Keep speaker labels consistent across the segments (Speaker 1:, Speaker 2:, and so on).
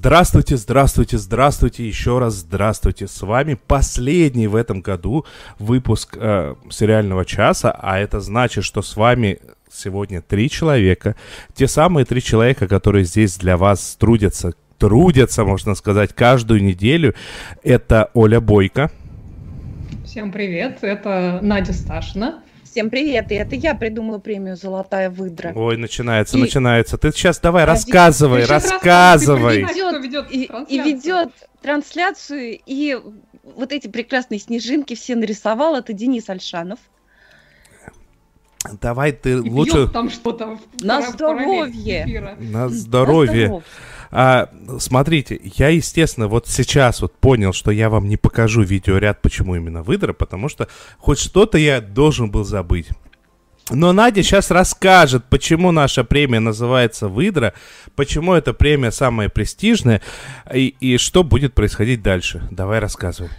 Speaker 1: здравствуйте, здравствуйте, здравствуйте, еще раз здравствуйте. С вами последний в этом году выпуск э, сериального часа, а это значит, что с вами сегодня три человека. Те самые три человека, которые здесь для вас трудятся, трудятся, можно сказать, каждую неделю. Это Оля Бойко.
Speaker 2: Всем привет, это Надя Сташина.
Speaker 3: Всем привет, и это я придумала премию «Золотая выдра».
Speaker 1: Ой, начинается, и... начинается. Ты сейчас давай, а рассказывай, рассказывай.
Speaker 3: Ведет, и, и ведет трансляцию, и вот эти прекрасные снежинки все нарисовал, это Денис Альшанов.
Speaker 1: Давай ты
Speaker 2: и
Speaker 1: лучше...
Speaker 2: там что-то.
Speaker 3: На здоровье.
Speaker 1: На здоровье. А, смотрите, я, естественно, вот сейчас вот понял, что я вам не покажу видеоряд, почему именно выдра, потому что хоть что-то я должен был забыть. Но Надя сейчас расскажет, почему наша премия называется «Выдра», почему эта премия самая престижная и, и что будет происходить дальше. Давай рассказывай.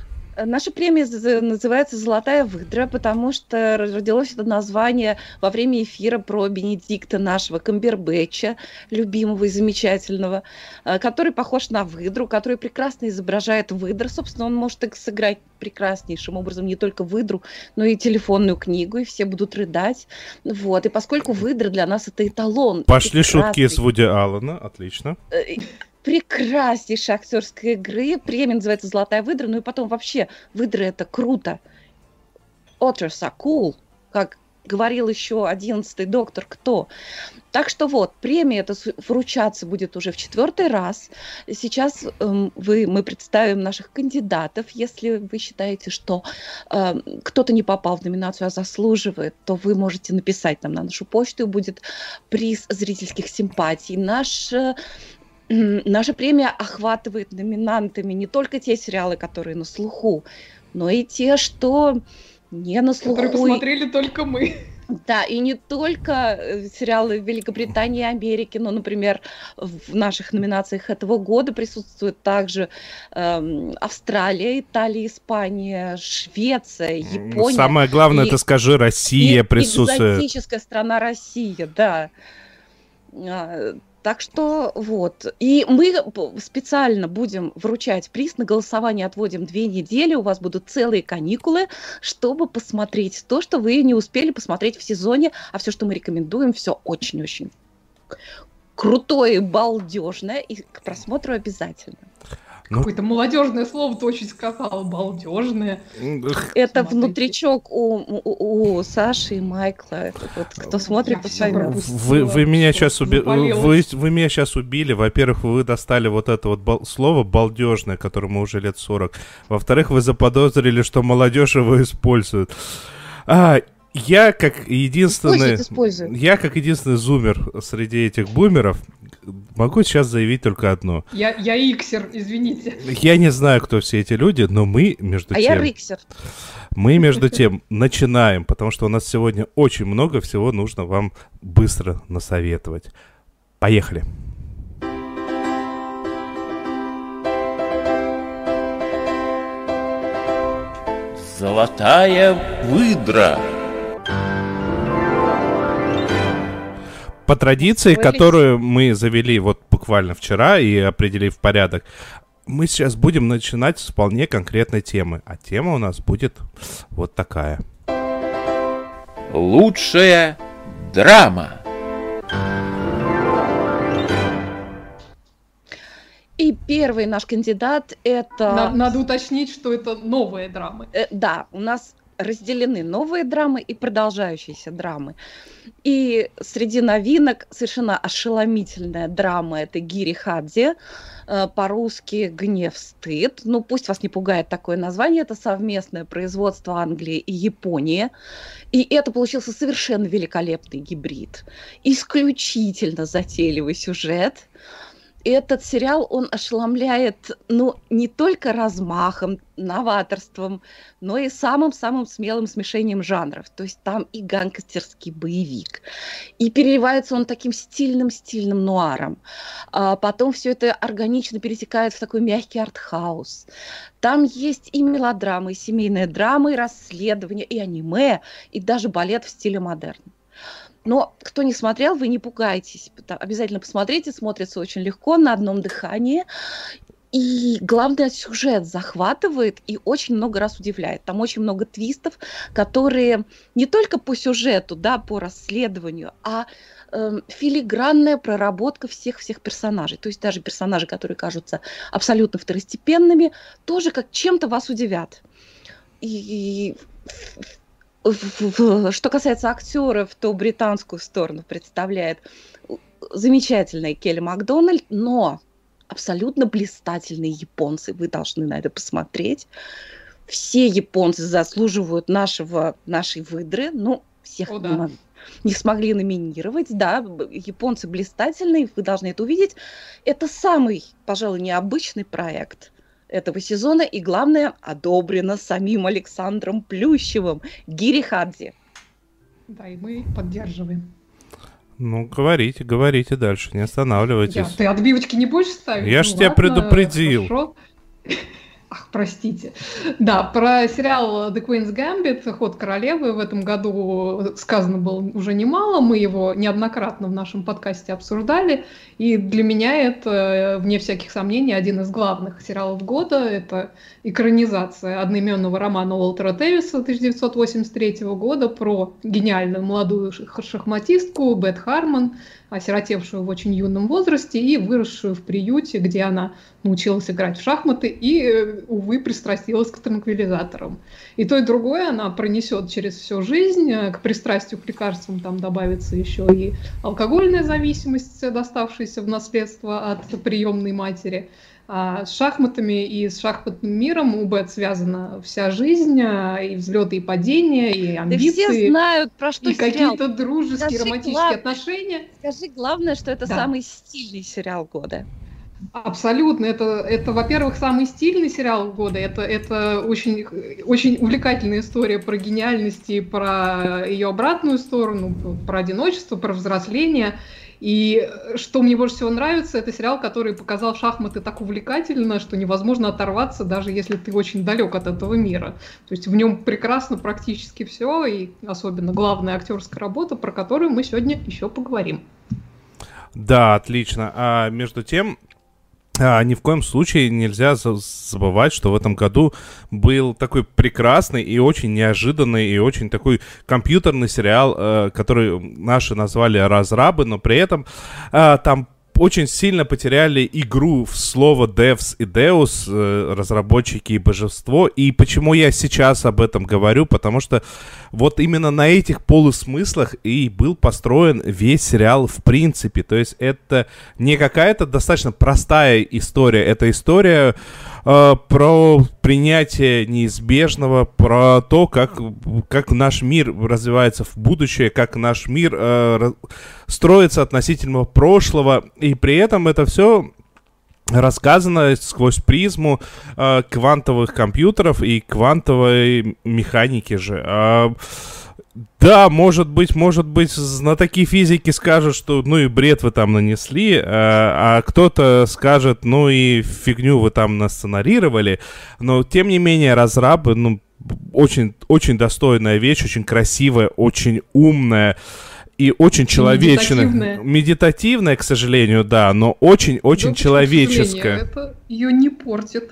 Speaker 3: Наша премия называется «Золотая выдра», потому что родилось это название во время эфира про Бенедикта нашего Камбербэтча, любимого и замечательного, э, который похож на выдру, который прекрасно изображает выдр. Собственно, он может так сыграть прекраснейшим образом не только выдру, но и телефонную книгу, и все будут рыдать. Вот. И поскольку выдра для нас это эталон.
Speaker 1: Пошли шутки из Вуди Аллена, отлично.
Speaker 3: Прекраснейшей актерской игры. Премия называется «Золотая выдра». Ну и потом вообще выдра это круто. Otters are cool, как говорил еще одиннадцатый доктор кто. Так что вот, премия это вручаться будет уже в четвертый раз. Сейчас эм, вы, мы представим наших кандидатов. Если вы считаете, что э, кто-то не попал в номинацию, а заслуживает, то вы можете написать нам на нашу почту, будет приз зрительских симпатий. Наш э, наша премия охватывает номинантами не только те сериалы, которые на слуху, но и те, что не на слуху.
Speaker 2: Которые посмотрели только мы.
Speaker 3: Да, и не только э, сериалы Великобритании и Америки, но, например, в наших номинациях этого года присутствуют также эм, Австралия, Италия, Испания, Швеция, Япония.
Speaker 1: Самое главное, и, это скажи, Россия и, присутствует.
Speaker 3: Экзотическая страна Россия, да. Так что вот. И мы специально будем вручать приз. На голосование отводим две недели. У вас будут целые каникулы, чтобы посмотреть то, что вы не успели посмотреть в сезоне. А все, что мы рекомендуем, все очень-очень крутое, балдежное. И к просмотру обязательно.
Speaker 2: Ну, Какое-то молодежное слово ты очень сказал, балдежное.
Speaker 3: Это Смотрите. внутричок у, у, у Саши и Майкла. Вот, кто смотрит, то поймет.
Speaker 1: Вы, вы, меня сейчас уби... вы, вы меня сейчас убили. Во-первых, вы достали вот это вот бол... слово балдежное, которому уже лет 40. Во-вторых, вы заподозрили, что молодежь его использует. А, я как единственный... Использует, Я как единственный зумер среди этих бумеров могу сейчас заявить только одно.
Speaker 2: Я, я иксер, извините.
Speaker 1: Я не знаю, кто все эти люди, но мы между
Speaker 3: а
Speaker 1: тем...
Speaker 3: А я риксер.
Speaker 1: Мы между тем начинаем, потому что у нас сегодня очень много всего нужно вам быстро насоветовать. Поехали.
Speaker 4: Золотая выдра.
Speaker 1: По традиции, Вылез. которую мы завели вот буквально вчера и определив порядок, мы сейчас будем начинать с вполне конкретной темы. А тема у нас будет вот такая.
Speaker 4: Лучшая драма.
Speaker 3: И первый наш кандидат это...
Speaker 2: Надо, надо уточнить, что это новые драмы.
Speaker 3: Э, да, у нас разделены новые драмы и продолжающиеся драмы. И среди новинок совершенно ошеломительная драма – это Гири Хадзи, э, по-русски «Гнев, стыд». Ну, пусть вас не пугает такое название, это совместное производство Англии и Японии. И это получился совершенно великолепный гибрид. Исключительно затейливый сюжет – этот сериал, он ошеломляет, ну, не только размахом, новаторством, но и самым-самым смелым смешением жанров. То есть там и гангстерский боевик, и переливается он таким стильным-стильным нуаром. А потом все это органично перетекает в такой мягкий артхаус. Там есть и мелодрамы, и семейные драмы, и расследования, и аниме, и даже балет в стиле модерн. Но кто не смотрел, вы не пугайтесь. Обязательно посмотрите, смотрится очень легко, на одном дыхании. И главное, сюжет захватывает и очень много раз удивляет. Там очень много твистов, которые не только по сюжету, да, по расследованию, а э, филигранная проработка всех-всех персонажей. То есть даже персонажи, которые кажутся абсолютно второстепенными, тоже как чем-то вас удивят. И что касается актеров, то британскую сторону представляет замечательная Келли Макдональд, но абсолютно блистательные японцы. Вы должны на это посмотреть. Все японцы заслуживают нашего, нашей выдры. Ну, всех О, да. не, не смогли номинировать. Да, японцы блистательные, вы должны это увидеть. Это самый, пожалуй, необычный проект этого сезона и, главное, одобрено самим Александром Плющевым, Гири Хадзи.
Speaker 2: Да, и мы поддерживаем.
Speaker 1: Ну, говорите, говорите дальше, не останавливайтесь. Я,
Speaker 2: ты отбивочки не будешь ставить?
Speaker 1: Я ну, ж тебя предупредил. Хорошо.
Speaker 2: Ах, простите. Да, про сериал The Queen's Gambit «Ход королевы» в этом году сказано было уже немало. Мы его неоднократно в нашем подкасте обсуждали. И для меня это, вне всяких сомнений, один из главных сериалов года. Это экранизация одноименного романа Уолтера Тевиса 1983 года про гениальную молодую шахматистку Бет Хармон, осиротевшую в очень юном возрасте и выросшую в приюте, где она научилась играть в шахматы и, э, увы, пристрастилась к транквилизаторам. И то, и другое она пронесет через всю жизнь. К пристрастию к лекарствам там добавится еще и алкогольная зависимость, доставшаяся в наследство от приемной матери. А с шахматами и с шахматным миром у Бет связана вся жизнь, а, и взлеты, и падения, и амбиции.
Speaker 3: Да все знают, про что
Speaker 2: И какие-то дружеские, Скажи романтические глав... отношения.
Speaker 3: Скажи главное, что это да. самый стильный сериал года.
Speaker 2: Абсолютно. Это, это во-первых, самый стильный сериал года. Это, это очень, очень увлекательная история про гениальность и про ее обратную сторону, про одиночество, про взросление. И что мне больше всего нравится, это сериал, который показал шахматы так увлекательно, что невозможно оторваться, даже если ты очень далек от этого мира. То есть в нем прекрасно практически все, и особенно главная актерская работа, про которую мы сегодня еще поговорим.
Speaker 1: Да, отлично. А между тем, а, ни в коем случае нельзя забывать, что в этом году был такой прекрасный и очень неожиданный и очень такой компьютерный сериал, э, который наши назвали «Разрабы», но при этом э, там очень сильно потеряли игру в слово Devs и Deus, э, разработчики и божество. И почему я сейчас об этом говорю? Потому что вот именно на этих полусмыслах и был построен весь сериал в принципе. То есть это не какая-то достаточно простая история, это история э, про принятие неизбежного, про то, как, как наш мир развивается в будущее, как наш мир э, строится относительно прошлого, и при этом это все рассказано сквозь призму э, квантовых компьютеров и квантовой механики же. Э, да, может быть, может быть, знатоки физики скажут, что ну и бред вы там нанесли, а, а кто-то скажет, ну и фигню вы там насценарировали, но тем не менее разрабы, ну, очень, очень достойная вещь, очень красивая, очень умная и очень человечная. Медитативная. Медитативная, к сожалению, да, но очень-очень человеческая.
Speaker 2: Это ее не портит.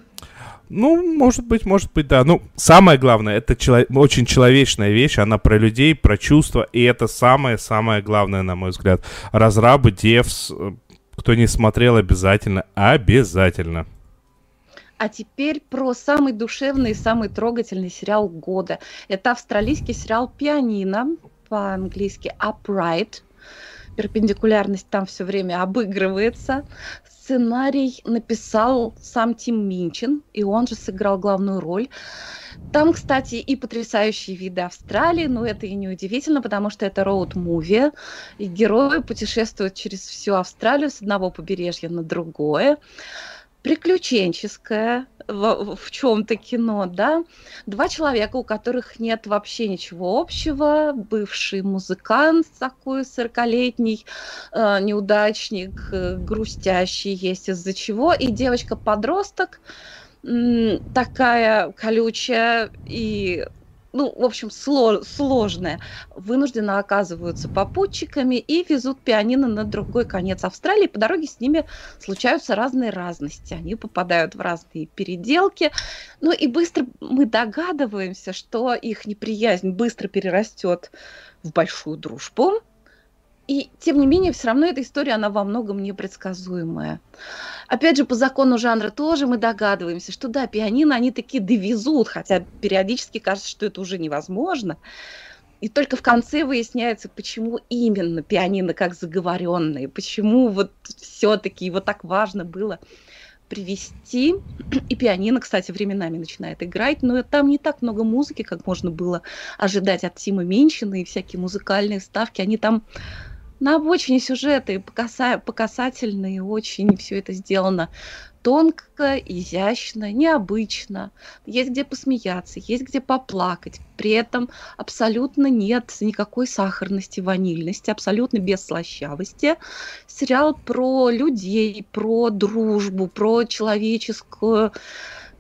Speaker 1: Ну, может быть, может быть, да. Ну, самое главное, это чело- очень человечная вещь, она про людей, про чувства, и это самое-самое главное, на мой взгляд. Разрабы, девс, кто не смотрел, обязательно, обязательно.
Speaker 3: А теперь про самый душевный и самый трогательный сериал года. Это австралийский сериал «Пианино», по-английски «Upright», перпендикулярность там все время обыгрывается. Сценарий написал сам Тим Минчин, и он же сыграл главную роль. Там, кстати, и потрясающие виды Австралии, но это и не удивительно, потому что это роуд-муви, и герои путешествуют через всю Австралию с одного побережья на другое приключенческое в, в чем-то кино, да. Два человека, у которых нет вообще ничего общего. Бывший музыкант такой, сорокалетний, э, неудачник, э, грустящий есть из-за чего. И девочка-подросток, такая колючая и ну, в общем, сло- сложное, вынужденно оказываются попутчиками и везут пианино на другой конец Австралии. По дороге с ними случаются разные разности. Они попадают в разные переделки. Ну и быстро мы догадываемся, что их неприязнь быстро перерастет в большую дружбу. И тем не менее, все равно эта история, она во многом непредсказуемая. Опять же, по закону жанра тоже мы догадываемся, что да, пианино они такие довезут, хотя периодически кажется, что это уже невозможно. И только в конце выясняется, почему именно пианино как заговоренные, почему вот все-таки его так важно было привести. И пианино, кстати, временами начинает играть, но там не так много музыки, как можно было ожидать от Тима Минчина, и всякие музыкальные ставки, они там на обочине сюжеты покаса... покасательные, очень все это сделано тонко, изящно, необычно. Есть где посмеяться, есть где поплакать. При этом абсолютно нет никакой сахарности, ванильности, абсолютно без слащавости. Сериал про людей, про дружбу, про человеческую,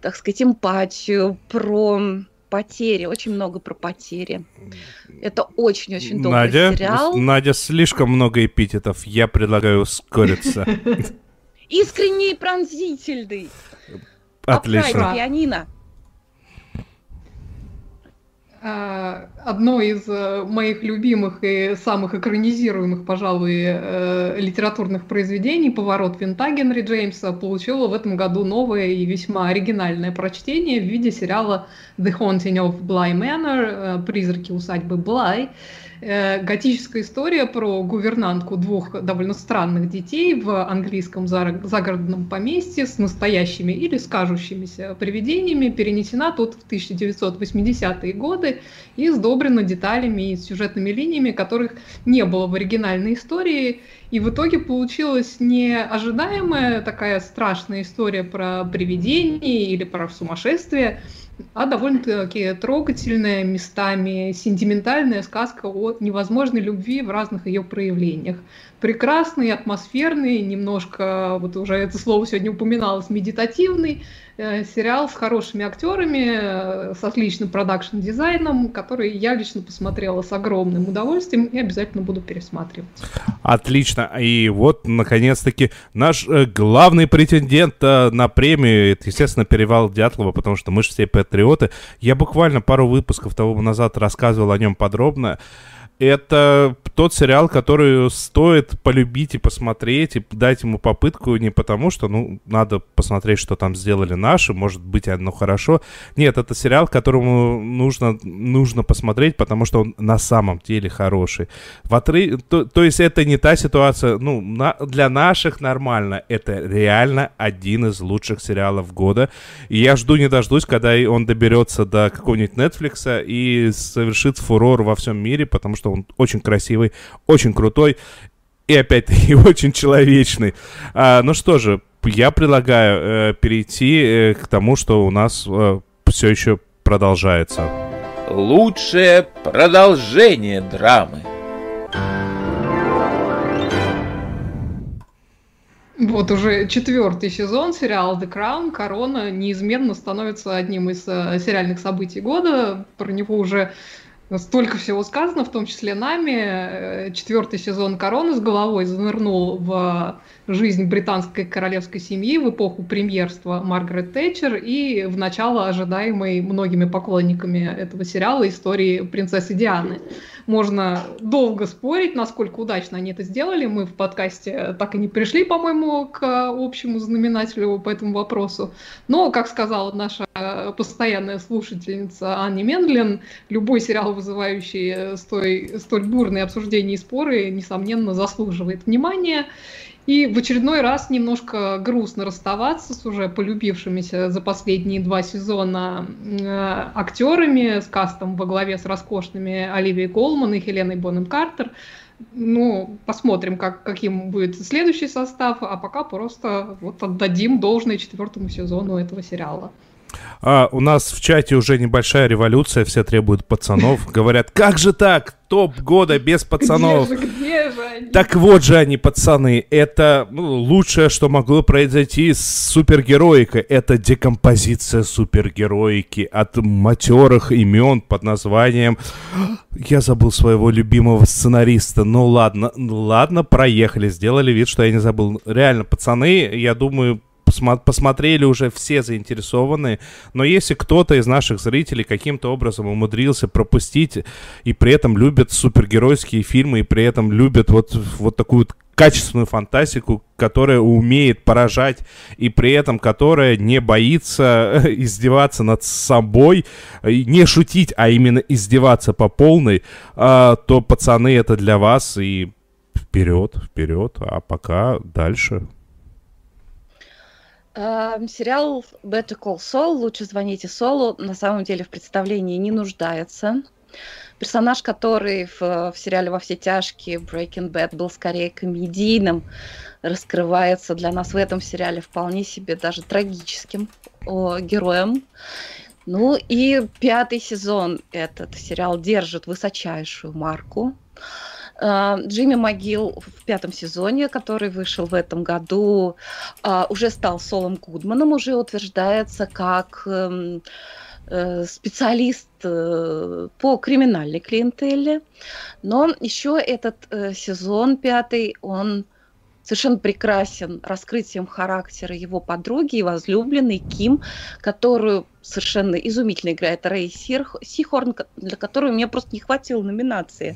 Speaker 3: так сказать, эмпатию, про потери, очень много про потери. Это очень-очень добрый
Speaker 1: Надя,
Speaker 3: сериал.
Speaker 1: Надя, слишком много эпитетов. Я предлагаю ускориться.
Speaker 3: Искренний и пронзительный.
Speaker 1: Отлично.
Speaker 3: пианино.
Speaker 2: А, одно из э, моих любимых и самых экранизируемых, пожалуй, э, литературных произведений «Поворот винта» Генри Джеймса получило в этом году новое и весьма оригинальное прочтение в виде сериала «The Haunting of Bly Manor» «Призраки усадьбы Блай», Э, готическая история про гувернантку двух довольно странных детей в английском загородном поместье с настоящими или скажущимися привидениями перенесена тут в 1980-е годы и сдобрена деталями и сюжетными линиями, которых не было в оригинальной истории. И в итоге получилась неожидаемая такая страшная история про привидение или про сумасшествие, а довольно-таки трогательная, местами сентиментальная сказка о невозможной любви в разных ее проявлениях. Прекрасный, атмосферный, немножко, вот уже это слово сегодня упоминалось, медитативный, Э, сериал с хорошими актерами, э, с отличным продакшн-дизайном, который я лично посмотрела с огромным удовольствием и обязательно буду пересматривать.
Speaker 1: Отлично. И вот, наконец-таки, наш э, главный претендент э, на премию, это, естественно, Перевал Дятлова, потому что мы же все патриоты. Я буквально пару выпусков того назад рассказывал о нем подробно это тот сериал, который стоит полюбить и посмотреть, и дать ему попытку не потому, что, ну, надо посмотреть, что там сделали наши, может быть, оно хорошо. Нет, это сериал, которому нужно, нужно посмотреть, потому что он на самом деле хороший. В отрыв... то, то есть это не та ситуация, ну, на... для наших нормально. Это реально один из лучших сериалов года. И я жду не дождусь, когда он доберется до какого-нибудь Netflix и совершит фурор во всем мире, потому что он очень красивый, очень крутой и опять-таки очень человечный. А, ну что же, я предлагаю э, перейти э, к тому, что у нас э, все еще продолжается.
Speaker 4: Лучшее продолжение драмы.
Speaker 2: Вот уже четвертый сезон сериала The Crown, Корона, неизменно становится одним из э, сериальных событий года. Про него уже Столько всего сказано, в том числе нами. Э, четвертый сезон «Короны» с головой занырнул в жизнь британской королевской семьи в эпоху премьерства Маргарет Тэтчер и в начало ожидаемой многими поклонниками этого сериала истории принцессы Дианы. можно долго спорить, насколько удачно они это сделали. Мы в подкасте так и не пришли, по-моему, к общему знаменателю по этому вопросу. Но, как сказала наша постоянная слушательница Анни Мендлин, любой сериал, вызывающий столь, столь бурные обсуждения и споры, несомненно, заслуживает внимания. И в очередной раз немножко грустно расставаться с уже полюбившимися за последние два сезона э, актерами, с кастом во главе с роскошными Оливией Колман и Хеленой Бонем Картер. Ну, посмотрим, как, каким будет следующий состав, а пока просто вот отдадим должное четвертому сезону этого сериала.
Speaker 1: А, у нас в чате уже небольшая революция, все требуют пацанов. Говорят, как же так? Топ года без пацанов.
Speaker 2: Где же, где же они?
Speaker 1: Так вот же они, пацаны. Это ну, лучшее, что могло произойти с супергероикой. Это декомпозиция супергероики от матерых имен под названием... Я забыл своего любимого сценариста. Ну ладно, ну ладно, проехали. Сделали вид, что я не забыл. Реально, пацаны, я думаю, посмотрели уже все заинтересованные, но если кто-то из наших зрителей каким-то образом умудрился пропустить и при этом любит супергеройские фильмы, и при этом любит вот, вот такую качественную фантастику, которая умеет поражать и при этом которая не боится издеваться над собой, не шутить, а именно издеваться по полной, а, то пацаны это для вас и вперед, вперед, а пока дальше.
Speaker 3: Эм, сериал Better Call Saul, лучше звоните Солу, на самом деле в представлении не нуждается. Персонаж, который в, в сериале «Во все тяжкие» Breaking Bad был скорее комедийным, раскрывается для нас в этом сериале вполне себе даже трагическим о, героем. Ну и пятый сезон этот сериал держит высочайшую марку. А, Джимми Могил в пятом сезоне, который вышел в этом году, а, уже стал Солом Гудманом, уже утверждается как эм, э, специалист э, по криминальной клиентеле. Но еще этот э, сезон пятый, он совершенно прекрасен раскрытием характера его подруги и возлюбленной Ким, которую совершенно изумительно играет Рэй Сихорн, для которой мне просто не хватило номинации.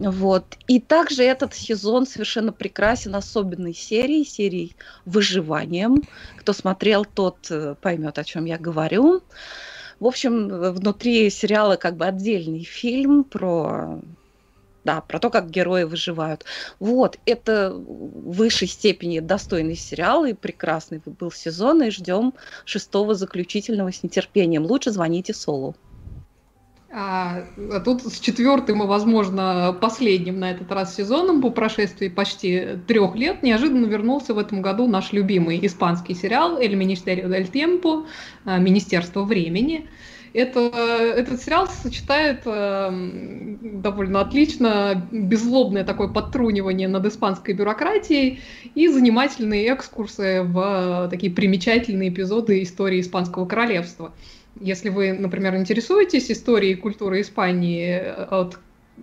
Speaker 3: Вот. И также этот сезон совершенно прекрасен особенной серией, серией «Выживанием». Кто смотрел, тот э, поймет, о чем я говорю. В общем, внутри сериала как бы отдельный фильм про да, про то, как герои выживают. Вот, это в высшей степени достойный сериал и прекрасный был сезон, и ждем шестого заключительного с нетерпением. Лучше звоните Солу.
Speaker 2: А, а тут с четвертым и, возможно, последним на этот раз сезоном по прошествии почти трех лет неожиданно вернулся в этом году наш любимый испанский сериал «Эль Министерио дель Темпо» «Министерство времени», это, этот сериал сочетает э, довольно отлично беззлобное такое подтрунивание над испанской бюрократией и занимательные экскурсы в э, такие примечательные эпизоды истории Испанского королевства. Если вы, например, интересуетесь историей и культурой Испании от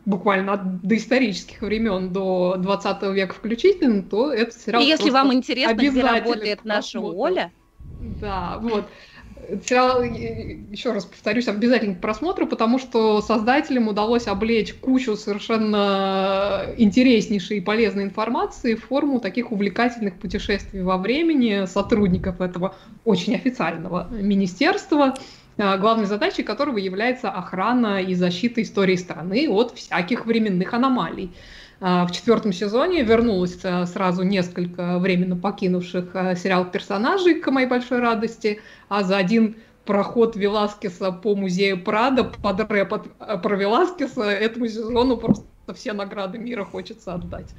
Speaker 2: буквально от доисторических времен до 20 века включительно, то этот сериал
Speaker 3: И если вам интересно, где работает наша Оля,
Speaker 2: да, вот сериал, еще раз повторюсь, обязательно к просмотру, потому что создателям удалось облечь кучу совершенно интереснейшей и полезной информации в форму таких увлекательных путешествий во времени сотрудников этого очень официального министерства, а, главной задачей которого является охрана и защита истории страны от всяких временных аномалий. А, в четвертом сезоне вернулось а, сразу несколько временно покинувших а, сериал персонажей, к моей большой радости, а за один проход Веласкеса по музею Прада под рэп про Веласкеса этому сезону просто все награды мира хочется отдать.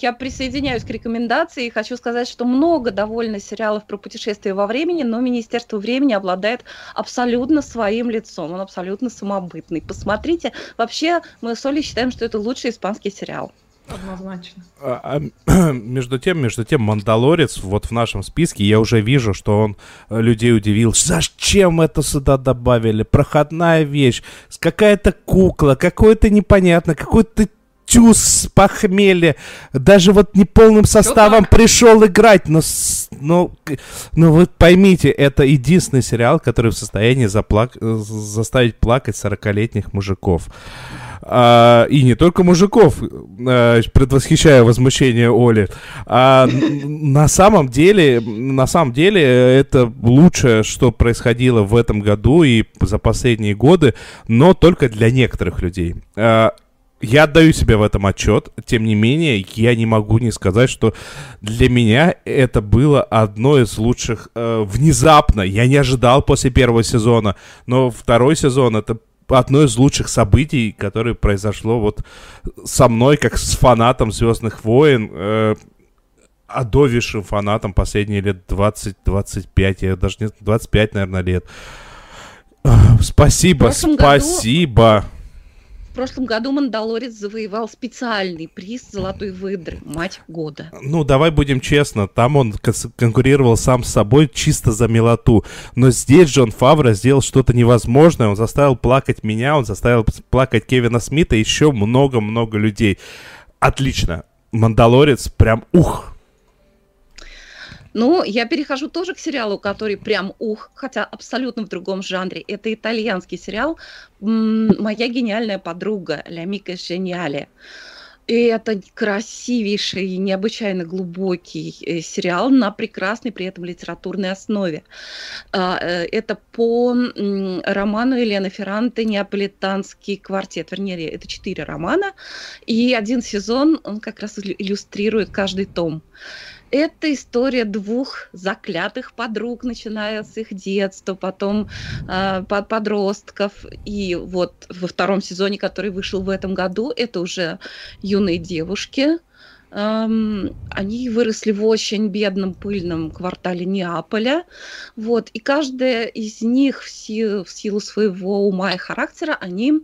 Speaker 3: Я присоединяюсь к рекомендации и хочу сказать, что много довольно сериалов про путешествия во времени, но Министерство времени обладает абсолютно своим лицом, он абсолютно самобытный. Посмотрите, вообще мы с Олей считаем, что это лучший испанский сериал.
Speaker 2: Однозначно.
Speaker 1: А, а, между тем, между тем, Мандалорец вот в нашем списке, я уже вижу, что он э, людей удивил. Зачем это сюда добавили? Проходная вещь, какая-то кукла, какое-то непонятно, какой-то тюз с похмелья, даже вот неполным составом пришел играть, но, но, но вы поймите, это единственный сериал, который в состоянии заплак... заставить плакать 40-летних мужиков. А, и не только мужиков, а, предвосхищая возмущение Оли. А на самом деле, на самом деле, это лучшее, что происходило в этом году и за последние годы, но только для некоторых людей. А, я отдаю себе в этом отчет, тем не менее, я не могу не сказать, что для меня это было одно из лучших э, внезапно. Я не ожидал после первого сезона, но второй сезон это одно из лучших событий, которое произошло вот со мной, как с фанатом Звездных войн, э, адовейшим фанатом последние лет 20-25, я даже не 25, наверное, лет. Спасибо, спасибо.
Speaker 3: Году в прошлом году Мандалорец завоевал специальный приз Золотой выдры, мать года.
Speaker 1: Ну, давай будем честно, там он конкурировал сам с собой чисто за милоту. Но здесь Джон Фавро сделал что-то невозможное. Он заставил плакать меня, он заставил плакать Кевина Смита и еще много-много людей. Отлично. Мандалорец прям ух,
Speaker 3: ну, я перехожу тоже к сериалу, который прям ух, хотя абсолютно в другом жанре. Это итальянский сериал «Моя гениальная подруга» Ля Мика Жениале. И это красивейший, необычайно глубокий э, сериал на прекрасной при этом литературной основе. А, э, это по роману Елены Ферранте «Неаполитанский квартет». Вернее, это четыре романа, и один сезон, он как раз иллюстрирует каждый том. Это история двух заклятых подруг, начиная с их детства, потом э, подростков. И вот во втором сезоне, который вышел в этом году, это уже юные девушки, они выросли в очень бедном пыльном квартале Неаполя, вот, и каждая из них в силу, в силу своего ума и характера, они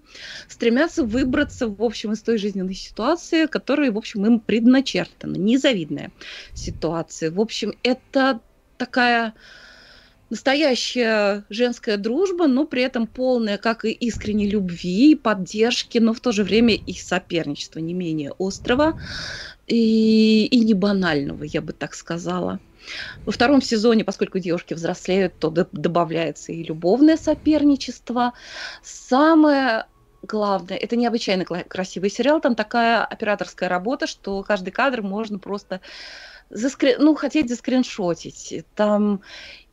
Speaker 3: стремятся выбраться, в общем, из той жизненной ситуации, которая, в общем, им предначертана, незавидная ситуация. В общем, это такая настоящая женская дружба, но при этом полная как и искренней любви, поддержки, но в то же время и соперничества не менее острого и, и не банального, я бы так сказала. Во втором сезоне, поскольку девушки взрослеют, то добавляется и любовное соперничество. Самое главное, это необычайно красивый сериал, там такая операторская работа, что каждый кадр можно просто заскри... ну, хотеть заскриншотить. Там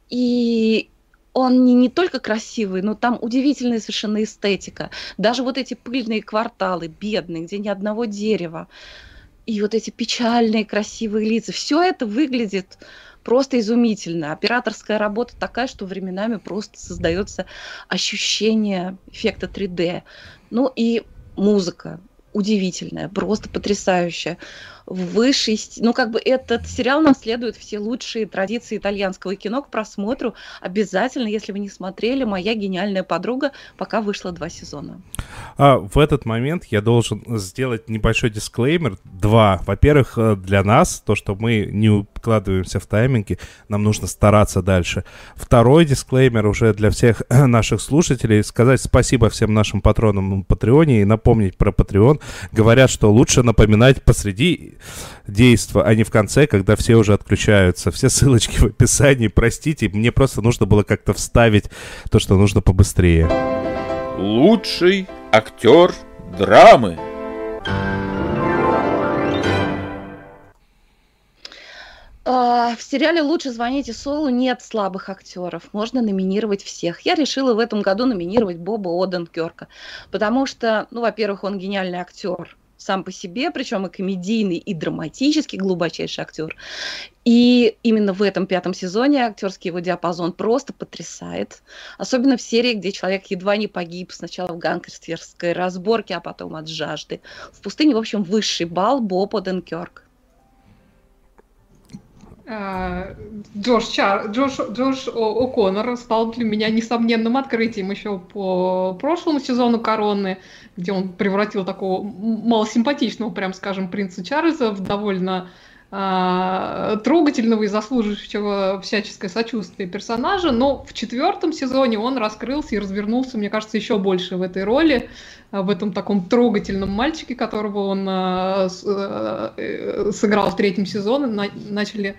Speaker 3: и он не, не только красивый, но там удивительная совершенно эстетика. Даже вот эти пыльные кварталы, бедные, где ни одного дерева, и вот эти печальные, красивые лица. Все это выглядит просто изумительно. Операторская работа такая, что временами просто создается ощущение эффекта 3D. Ну и музыка удивительная, просто потрясающая высшей... Ну, как бы этот сериал наследует все лучшие традиции итальянского кино к просмотру. Обязательно, если вы не смотрели, «Моя гениальная подруга» пока вышло два сезона.
Speaker 1: А, в этот момент я должен сделать небольшой дисклеймер. Два. Во-первых, э, для нас, то, что мы не укладываемся в тайминги, нам нужно стараться дальше. Второй дисклеймер уже для всех наших слушателей. Сказать спасибо всем нашим патронам на Патреоне и напомнить про Патреон. Говорят, что лучше напоминать посреди действа, а не в конце, когда все уже отключаются. Все ссылочки в описании. Простите, мне просто нужно было как-то вставить то, что нужно побыстрее.
Speaker 4: Лучший актер драмы.
Speaker 3: А, в сериале «Лучше звоните Солу» нет слабых актеров. Можно номинировать всех. Я решила в этом году номинировать Боба Оденкерка, потому что, ну, во-первых, он гениальный актер сам по себе, причем и комедийный, и драматический глубочайший актер. И именно в этом пятом сезоне актерский его диапазон просто потрясает. Особенно в серии, где человек едва не погиб сначала в гангстерской разборке, а потом от жажды. В пустыне, в общем, высший балл Боб Оденкерк.
Speaker 2: А, Джош, Чар... Джош, Джош О'Коннор стал для меня несомненным открытием еще по прошлому сезону «Короны», где он превратил такого малосимпатичного, прям скажем, принца Чарльза в довольно трогательного и заслуживающего всяческое сочувствие персонажа, но в четвертом сезоне он раскрылся и развернулся, мне кажется, еще больше в этой роли, а, в этом таком трогательном мальчике, которого он а, э, сыграл в третьем сезоне, начали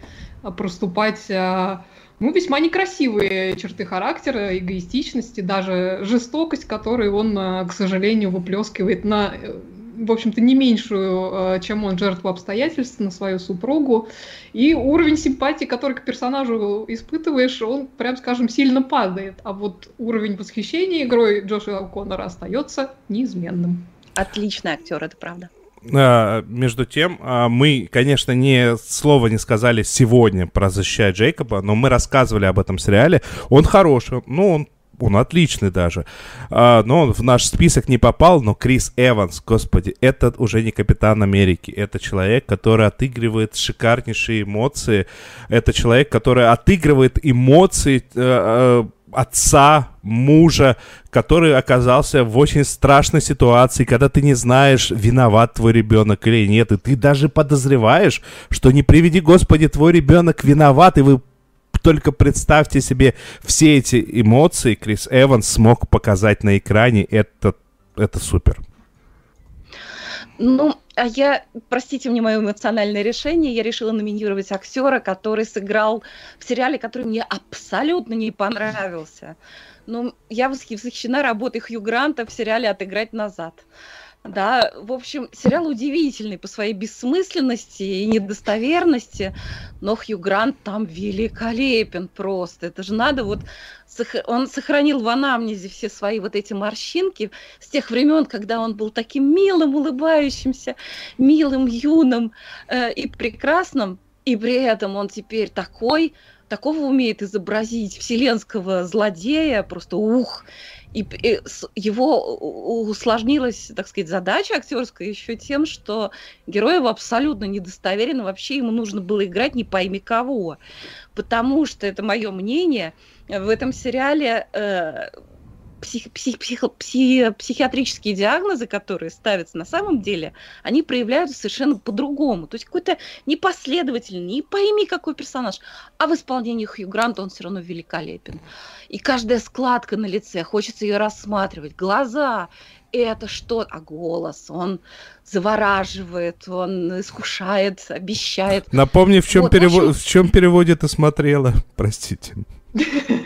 Speaker 2: проступать ну, весьма некрасивые черты характера, эгоистичности, даже жестокость, которую он, к сожалению, выплескивает на э, в общем-то, не меньшую, э, чем он, жертву обстоятельств на свою супругу. И уровень симпатии, который к персонажу испытываешь, он, прям скажем, сильно падает. А вот уровень восхищения игрой Джошуа Коннора остается неизменным.
Speaker 3: Отличный актер, это правда.
Speaker 1: А, между тем, а, мы, конечно, не слова не сказали сегодня про «Защищая Джейкоба», но мы рассказывали об этом сериале. Он хороший, ну, он он отличный даже. А, но он в наш список не попал, но Крис Эванс, господи, это уже не Капитан Америки. Это человек, который отыгрывает шикарнейшие эмоции. Это человек, который отыгрывает эмоции э, э, отца, мужа, который оказался в очень страшной ситуации, когда ты не знаешь, виноват твой ребенок или нет, и ты даже подозреваешь, что не приведи Господи, твой ребенок виноват, и вы только представьте себе все эти эмоции Крис Эванс смог показать на экране. Это, это супер.
Speaker 3: Ну, а я, простите мне мое эмоциональное решение, я решила номинировать актера, который сыграл в сериале, который мне абсолютно не понравился. Ну, я восхищена работой Хью Гранта в сериале «Отыграть назад». Да, в общем, сериал удивительный по своей бессмысленности и недостоверности, но Хью Грант там великолепен просто. Это же надо вот... Он сохранил в анамнезе все свои вот эти морщинки с тех времен, когда он был таким милым, улыбающимся, милым, юным э, и прекрасным, и при этом он теперь такой, такого умеет изобразить вселенского злодея, просто ух, и, и его усложнилась, так сказать, задача актерская еще тем, что герой его абсолютно недостоверен, вообще ему нужно было играть не пойми кого. Потому что, это мое мнение, в этом сериале э, псих, псих, псих, псих, психиатрические диагнозы, которые ставятся на самом деле, они проявляются совершенно по-другому. То есть какой-то непоследовательный, не пойми какой персонаж, а в исполнении Хью Гранта он все равно великолепен. И каждая складка на лице, хочется ее рассматривать, глаза, это что? А голос, он завораживает, он искушает, обещает.
Speaker 1: Напомни, в чем, вот, перево... в, общем... в чем переводе ты смотрела, простите.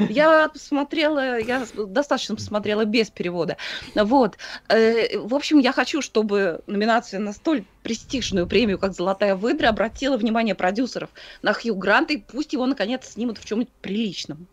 Speaker 3: Я посмотрела, я достаточно посмотрела без перевода. Вот. Э, в общем, я хочу, чтобы номинация на столь престижную премию, как «Золотая выдра», обратила внимание продюсеров на Хью Гранта, и пусть его, наконец, снимут в чем-нибудь приличном.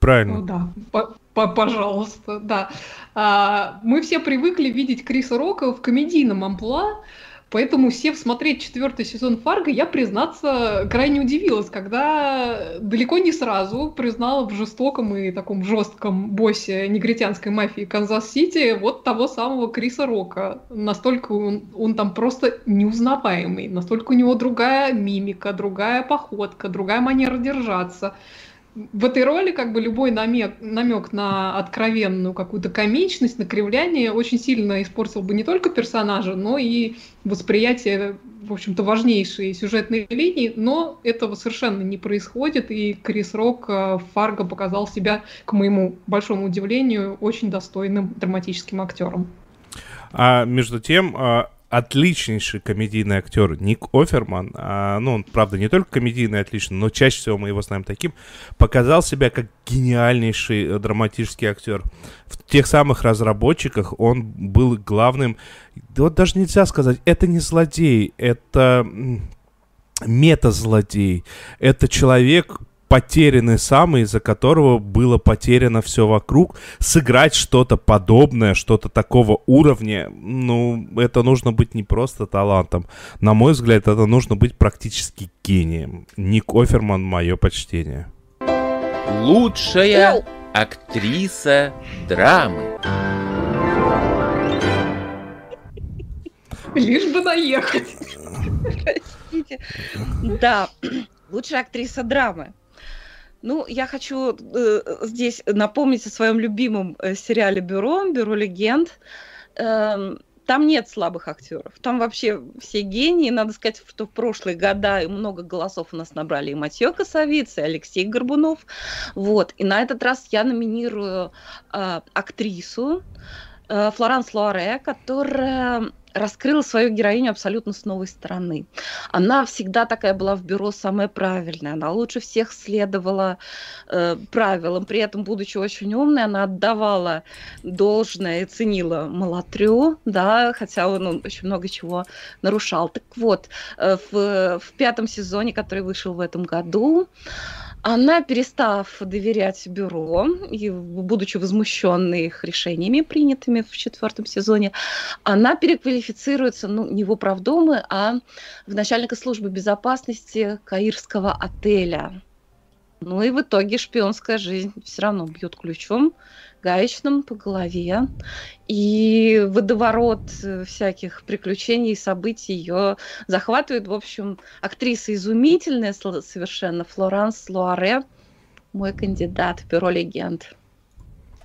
Speaker 1: Правильно.
Speaker 2: Ну, да, пожалуйста, да. А, мы все привыкли видеть Криса Рока в комедийном амплуа, Поэтому, сев смотреть четвертый сезон Фарго, я, признаться, крайне удивилась, когда далеко не сразу признала в жестоком и таком жестком боссе негритянской мафии Канзас-Сити вот того самого Криса Рока. Настолько он, он там просто неузнаваемый, настолько у него другая мимика, другая походка, другая манера держаться в этой роли как бы любой намек, намек на откровенную какую-то комичность, на кривляние очень сильно испортил бы не только персонажа, но и восприятие, в общем-то, важнейшей сюжетной линии, но этого совершенно не происходит, и Крис Рок в Фарго показал себя, к моему большому удивлению, очень достойным драматическим актером.
Speaker 1: А между тем, а, отличнейший комедийный актер Ник Оферман, а, ну, он, правда, не только комедийный отличный, но чаще всего мы его знаем таким, показал себя как гениальнейший э, драматический актер. В тех самых разработчиках он был главным, вот даже нельзя сказать, это не злодей, это мета-злодей, это человек, потерянный самый, из-за которого было потеряно все вокруг, сыграть что-то подобное, что-то такого уровня, ну, это нужно быть не просто талантом. На мой взгляд, это нужно быть практически гением. Ник Оферман, мое почтение.
Speaker 4: Лучшая актриса драмы.
Speaker 2: Лишь бы доехать.
Speaker 3: Простите. Да, лучшая актриса драмы. Ну, я хочу э, здесь напомнить о своем любимом э, сериале «Бюро», «Бюро легенд». Э, там нет слабых актеров. Там вообще все гении. Надо сказать, что в прошлые года много голосов у нас набрали и Матье Косовиц, и Алексей Горбунов. Вот. И на этот раз я номинирую э, актрису Флоранс Луаре, которая раскрыла свою героиню абсолютно с новой стороны. Она всегда такая была в бюро самая правильная, она лучше всех следовала э, правилам, при этом, будучи очень умной, она отдавала должное и ценила Малатрю, да, хотя он, он очень много чего нарушал. Так вот, э, в, в пятом сезоне, который вышел в этом году, она, перестав доверять бюро, и будучи возмущенной их решениями, принятыми в четвертом сезоне, она переквалифицируется ну, не в управдомы, а в начальника службы безопасности Каирского отеля. Ну и в итоге шпионская жизнь все равно бьет ключом гаечным по голове. И водоворот э, всяких приключений и событий ее захватывает. В общем, актриса изумительная совершенно, Флоранс Луаре, мой кандидат в бюро легенд.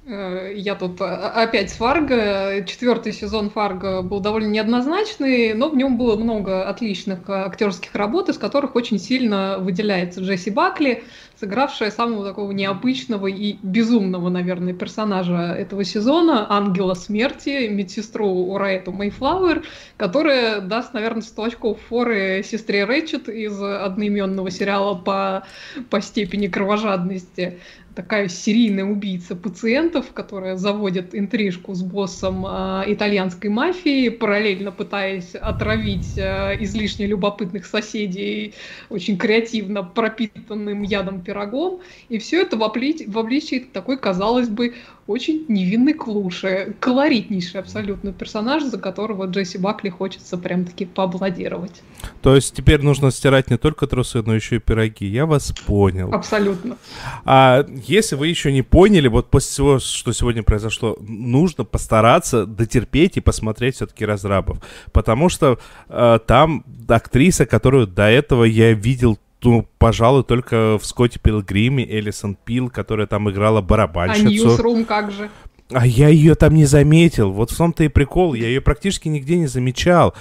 Speaker 2: Э, я тут э, опять с Фарго. Четвертый сезон Фарго был довольно неоднозначный, но в нем было много отличных актерских работ, из которых очень сильно выделяется Джесси Бакли, сыгравшая самого такого необычного и безумного, наверное, персонажа этого сезона, ангела смерти, медсестру Ураэту Мейфлауэр, которая даст, наверное, 100 очков форы сестре Рэчет из одноименного сериала по, по степени кровожадности такая серийная убийца пациентов, которая заводит интрижку с боссом э, итальянской мафии, параллельно пытаясь отравить э, излишне любопытных соседей очень креативно пропитанным ядом пирогом. И все это в, обли... в обличии такой, казалось бы, очень невинный клуше, колоритнейший абсолютно персонаж, за которого Джесси Бакли хочется прям-таки поаплодировать.
Speaker 1: То есть теперь нужно стирать не только трусы, но еще и пироги. Я вас понял.
Speaker 2: Абсолютно.
Speaker 1: А если вы еще не поняли, вот после всего, что сегодня произошло, нужно постараться дотерпеть и посмотреть все-таки «Разрабов». Потому что э, там актриса, которую до этого я видел ну, пожалуй, только в Скотте Пилгриме Элисон Пил, которая там играла барабанщицу. А
Speaker 2: Ньюсрум как же?
Speaker 1: А я ее там не заметил. Вот в том-то и прикол. Я ее практически нигде не замечал.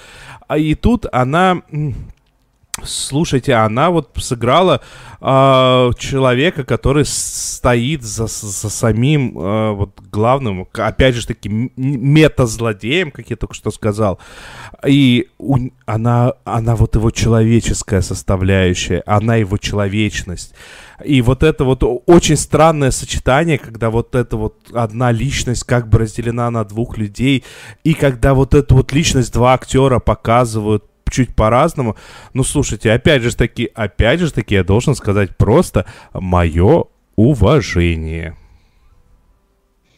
Speaker 1: А и тут она Слушайте, она вот сыграла э, человека, который стоит за, за самим э, вот главным, опять же таки, мета-злодеем, как я только что сказал. И у, она, она вот его человеческая составляющая, она его человечность. И вот это вот очень странное сочетание, когда вот эта вот одна личность как бы разделена на двух людей, и когда вот эту вот личность два актера показывают чуть по-разному. Ну, слушайте, опять же таки, опять же таки, я должен сказать просто мое уважение.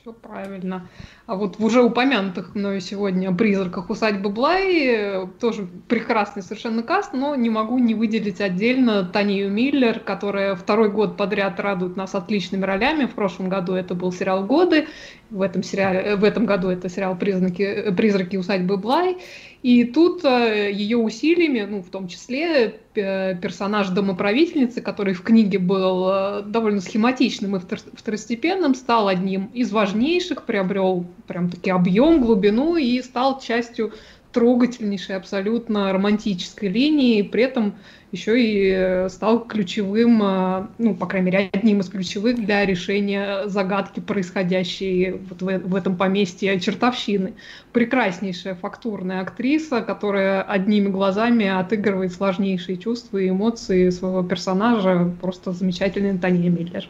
Speaker 2: Все правильно. А вот в уже упомянутых мною сегодня призраках усадьбы Блай тоже прекрасный совершенно каст, но не могу не выделить отдельно Танию Миллер, которая второй год подряд радует нас отличными ролями. В прошлом году это был сериал «Годы», в этом, сериале, в этом году это сериал «Призраки, э, «Призраки усадьбы Блай». И тут ее усилиями, ну, в том числе персонаж домоправительницы, который в книге был довольно схематичным и второстепенным, стал одним из важнейших, приобрел прям-таки объем, глубину и стал частью трогательнейшей, абсолютно романтической линии, при этом еще и э, стал ключевым, э, ну, по крайней мере, одним из ключевых для решения загадки, происходящей вот в, в этом поместье чертовщины. Прекраснейшая фактурная актриса, которая одними глазами отыгрывает сложнейшие чувства и эмоции своего персонажа. Просто замечательный Таня Миллер.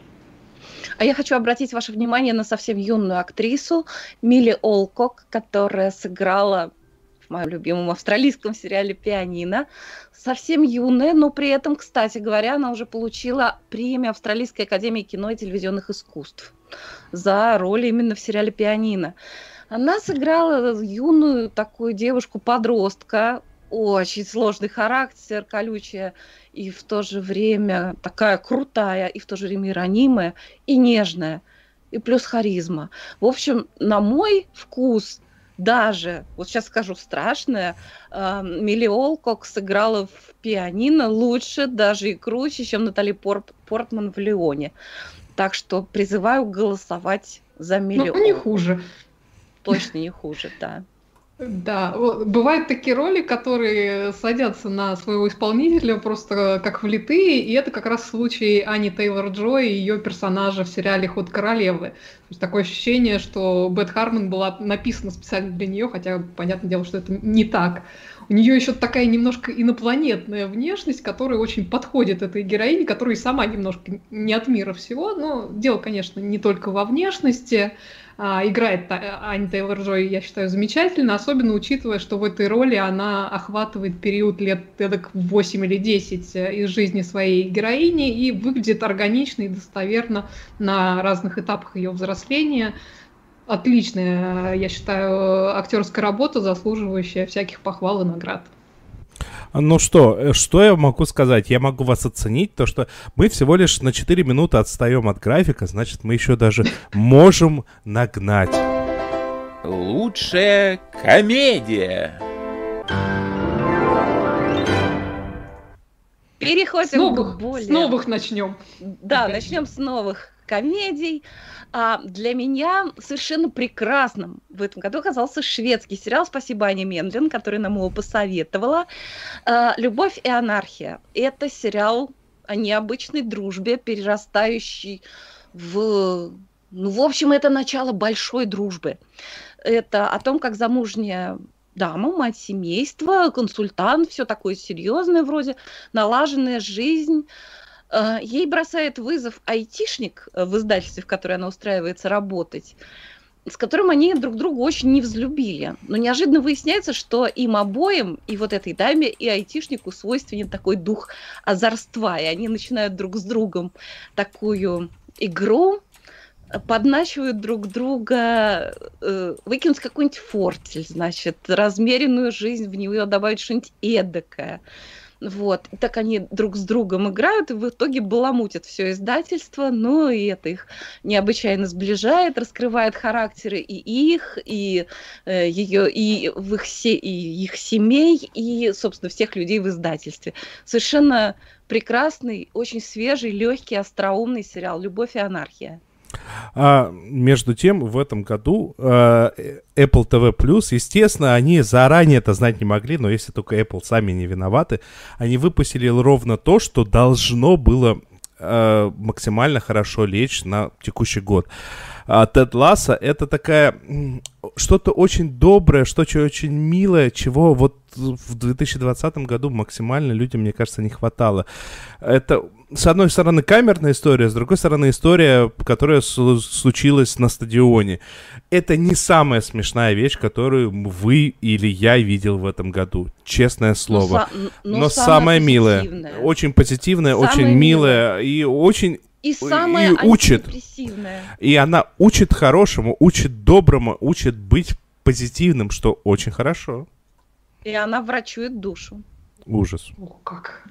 Speaker 3: А я хочу обратить ваше внимание на совсем юную актрису Милли Олкок, которая сыграла моем любимом австралийском сериале «Пианино». Совсем юная, но при этом, кстати говоря, она уже получила премию Австралийской академии кино и телевизионных искусств за роль именно в сериале «Пианино». Она сыграла юную такую девушку-подростка, очень сложный характер, колючая и в то же время такая крутая, и в то же время ранимая, и нежная, и плюс харизма. В общем, на мой вкус, даже, вот сейчас скажу страшное, э, Милли Олкок сыграла в пианино лучше, даже и круче, чем Натали Порт, Портман в Леоне. Так что призываю голосовать за Милли
Speaker 2: Ну, не хуже.
Speaker 3: Точно не хуже, да.
Speaker 2: Да, бывают такие роли, которые садятся на своего исполнителя просто как влитые, и это как раз случай Ани Тейлор-Джо и ее персонажа в сериале «Ход королевы». То есть такое ощущение, что Бет Хармон была написана специально для нее, хотя понятное дело, что это не так. У нее еще такая немножко инопланетная внешность, которая очень подходит этой героине, которая и сама немножко не от мира всего, но дело, конечно, не только во внешности, играет Ани Тейлор-Джой, я считаю, замечательно, особенно учитывая, что в этой роли она охватывает период лет эдак 8 или 10 э, из жизни своей героини и выглядит органично и достоверно на разных этапах ее взросления. Отличная, я считаю, актерская работа, заслуживающая всяких похвал и наград.
Speaker 1: Ну что, э, что я могу сказать? Я могу вас оценить, то что мы всего лишь на 4 минуты отстаем от графика, значит, мы еще даже можем нагнать.
Speaker 4: Лучшая комедия.
Speaker 3: Переходим
Speaker 2: с новых,
Speaker 3: к более...
Speaker 2: С новых начнем.
Speaker 3: Да, начнем с новых комедий. А для меня совершенно прекрасным в этом году оказался шведский сериал «Спасибо, Аня Мендлин», который нам его посоветовала. А, «Любовь и анархия». Это сериал о необычной дружбе, перерастающей в... Ну, в общем, это начало большой дружбы. Это о том, как замужняя дама, мать семейства, консультант, все такое серьезное вроде, налаженная жизнь, ей бросает вызов айтишник э, в издательстве, в которое она устраивается работать, с которым они друг друга очень не взлюбили. Но неожиданно выясняется, что им обоим, и вот этой даме, и айтишнику свойственен такой дух озорства, и они начинают друг с другом такую игру, подначивают друг друга э, выкинуть какой-нибудь фортель, значит, размеренную жизнь, в нее добавить что-нибудь эдакое. Вот. И так они друг с другом играют, и в итоге баламутят все издательство, но и это их необычайно сближает, раскрывает характеры и их, и э, ее, и в их, се, и их семей, и, собственно, всех людей в издательстве. Совершенно прекрасный, очень свежий, легкий, остроумный сериал «Любовь и анархия».
Speaker 1: А, между тем, в этом году а, Apple TV Plus, естественно, они заранее это знать не могли, но если только Apple сами не виноваты, они выпустили ровно то, что должно было а, максимально хорошо лечь на текущий год. Тед Ласса это такая что-то очень доброе, что-то очень милое, чего вот в 2020 году максимально людям, мне кажется, не хватало. Это с одной стороны, камерная история, с другой стороны, история, которая случилась на стадионе. Это не самая смешная вещь, которую вы или я видел в этом году. Честное слово. Но, но, но самая милая. Очень позитивная, самая очень милая и очень
Speaker 3: и самая
Speaker 1: и учит. И она учит хорошему, учит доброму, учит быть позитивным, что очень хорошо.
Speaker 3: И она врачует душу.
Speaker 1: Ужас.
Speaker 2: О, как.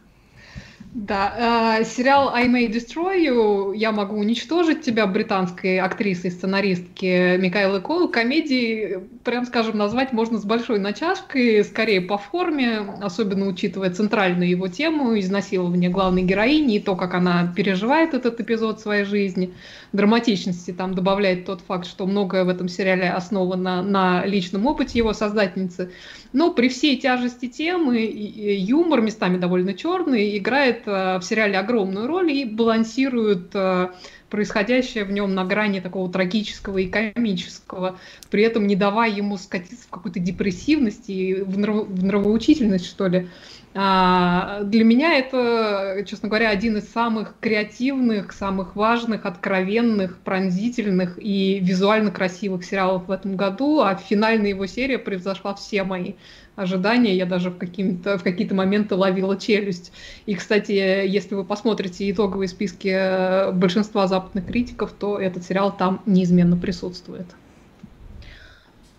Speaker 2: Да, э, сериал I May Destroy You, я могу уничтожить тебя, британской актрисы и сценаристки Микаэлы Кол, комедии, прям скажем, назвать можно с большой натяжкой, скорее по форме, особенно учитывая центральную его тему, изнасилование главной героини и то, как она переживает этот эпизод своей жизни. Драматичности там добавляет тот факт, что многое в этом сериале основано на личном опыте его создательницы. Но при всей тяжести темы юмор местами довольно черный, играет Э, в сериале огромную роль и балансирует э, происходящее в нем на грани такого трагического и комического, при этом не давая ему скатиться в какую-то депрессивность и в, нрав... в нравоучительность, что ли. А, для меня это, честно говоря, один из самых креативных, самых важных, откровенных, пронзительных и визуально красивых сериалов в этом году, а финальная его серия превзошла все мои ожидания. Я даже в, какие-то, в какие-то моменты ловила челюсть. И, кстати, если вы посмотрите итоговые списки э, большинства западных критиков, то этот сериал там неизменно присутствует.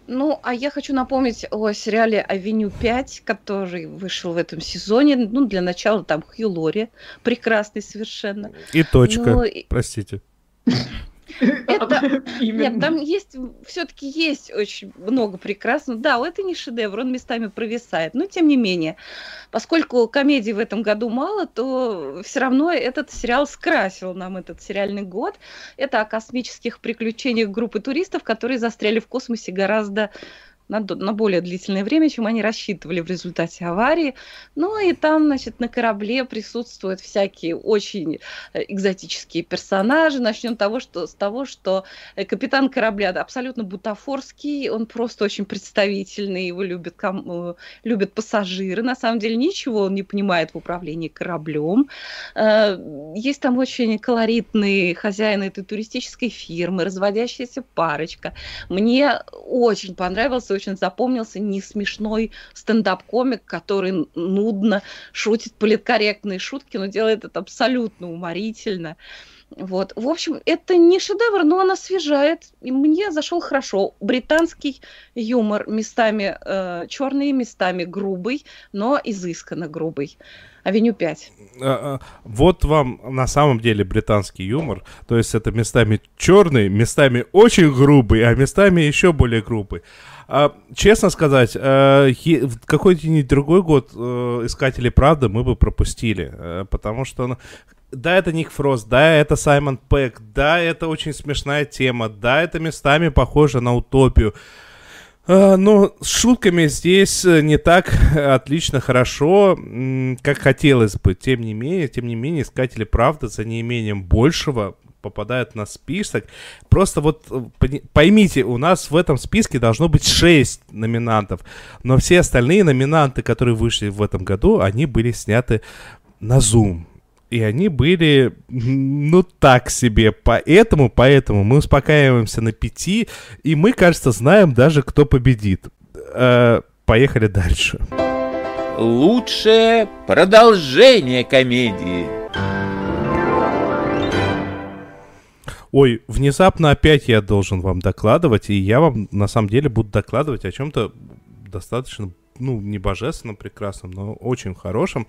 Speaker 3: Ну, а я хочу напомнить о сериале «Авеню 5», который вышел в этом сезоне. Ну, для начала там Хью Лори, прекрасный совершенно.
Speaker 1: И точка, ну, простите.
Speaker 3: Это... Нет, там есть, все-таки есть очень много прекрасного. Да, это не шедевр, он местами провисает, но тем не менее, поскольку комедий в этом году мало, то все равно этот сериал скрасил нам этот сериальный год. Это о космических приключениях группы туристов, которые застряли в космосе гораздо на, на более длительное время, чем они рассчитывали в результате аварии. Ну и там, значит, на корабле присутствуют всякие очень э, экзотические персонажи. Начнем того, что, с того, что э, капитан корабля абсолютно бутафорский, он просто очень представительный, его любят, ком, э, любят пассажиры. На самом деле ничего он не понимает в управлении кораблем. Есть там очень колоритный хозяин этой туристической фирмы, разводящаяся парочка. Мне очень понравился очень запомнился не смешной стендап-комик, который нудно шутит политкорректные шутки, но делает это абсолютно уморительно. Вот. В общем, это не шедевр, но он освежает. И мне зашел хорошо. Британский юмор местами э, черный, местами грубый, но изысканно грубый. Авеню 5.
Speaker 1: А, а, вот вам на самом деле британский юмор. То есть это местами черный, местами очень грубый, а местами еще более грубый. А, честно сказать, а, какой-нибудь другой год а, «Искатели правды» мы бы пропустили, а, потому что ну, да, это Ник Фрост, да, это Саймон Пэк, да, это очень смешная тема, да, это местами похоже на утопию. А, но с шутками здесь э, не так отлично, хорошо, как хотелось бы. Тем не менее, тем не менее, искатели правды за неимением большего попадают на список. Просто вот э, поймите, у нас в этом списке должно быть 6 номинантов, но все остальные номинанты, которые вышли в этом году, они были сняты на Zoom. И они были, ну, так себе. Поэтому, поэтому мы успокаиваемся на пяти, и мы, кажется, знаем даже, кто победит. Э, поехали дальше.
Speaker 4: Лучшее продолжение комедии.
Speaker 1: Ой, внезапно опять я должен вам докладывать, и я вам на самом деле буду докладывать о чем-то достаточно ну, не божественном прекрасном, но очень хорошем.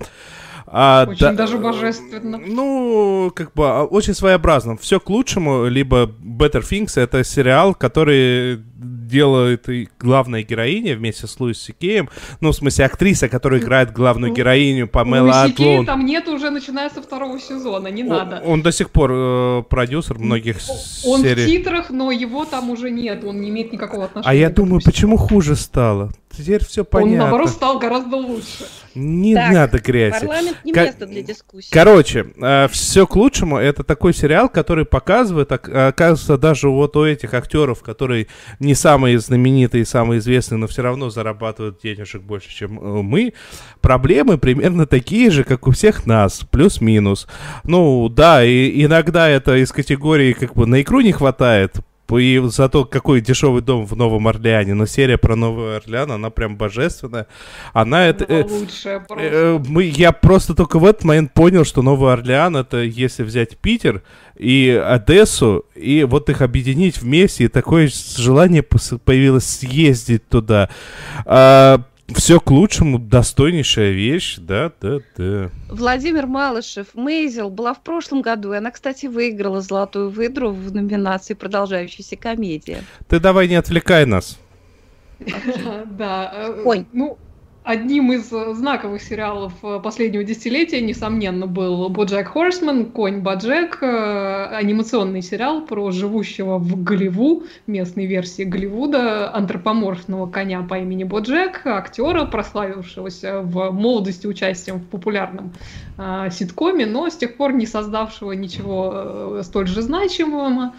Speaker 2: А, очень да, даже божественно.
Speaker 1: Ну, как бы а, очень своеобразно. Все к лучшему, либо Better Things это сериал, который делает и главная героиня вместе с Луис Сикеем, ну, в смысле, актриса, которая играет главную ну, героиню, Памела Атлон.
Speaker 2: там нет уже, начиная со второго сезона, не надо.
Speaker 1: Он, до сих пор э, продюсер многих
Speaker 2: он
Speaker 1: серий.
Speaker 2: Он в титрах, но его там уже нет, он не имеет никакого отношения.
Speaker 1: А я думаю, почему хуже стало? Теперь все понятно. Он,
Speaker 2: наоборот, стал гораздо лучше.
Speaker 1: Не так, надо грязи.
Speaker 3: Парламент не Ко- место для дискуссии.
Speaker 1: Короче, э, все к лучшему. Это такой сериал, который показывает, оказывается, даже вот у этих актеров, которые не самые знаменитые, самые известные, но все равно зарабатывают денежек больше, чем э, мы, проблемы примерно такие же, как у всех нас, плюс-минус. Ну, да, и иногда это из категории как бы на икру не хватает, и за то, какой дешевый дом в Новом Орлеане. Но серия про Новый Орлеан, она прям божественная. Она это... Э, лучшая э, мы, я просто только в этот момент понял, что Новый Орлеан это если взять Питер и Одессу, и вот их объединить вместе, и такое желание появилось съездить туда. А, все к лучшему, достойнейшая вещь, да, да, да.
Speaker 3: Владимир Малышев, Мейзел была в прошлом году, и она, кстати, выиграла «Золотую выдру» в номинации «Продолжающаяся комедия».
Speaker 1: Ты давай не отвлекай нас.
Speaker 2: Да. Э, Конь. Ну, Одним из э, знаковых сериалов э, последнего десятилетия, несомненно, был «Боджек Хорсман», «Конь Боджек», э, анимационный сериал про живущего в Голливу, местной версии Голливуда, антропоморфного коня по имени Боджек, актера, прославившегося в молодости участием в популярном э, ситкоме, но с тех пор не создавшего ничего столь же значимого.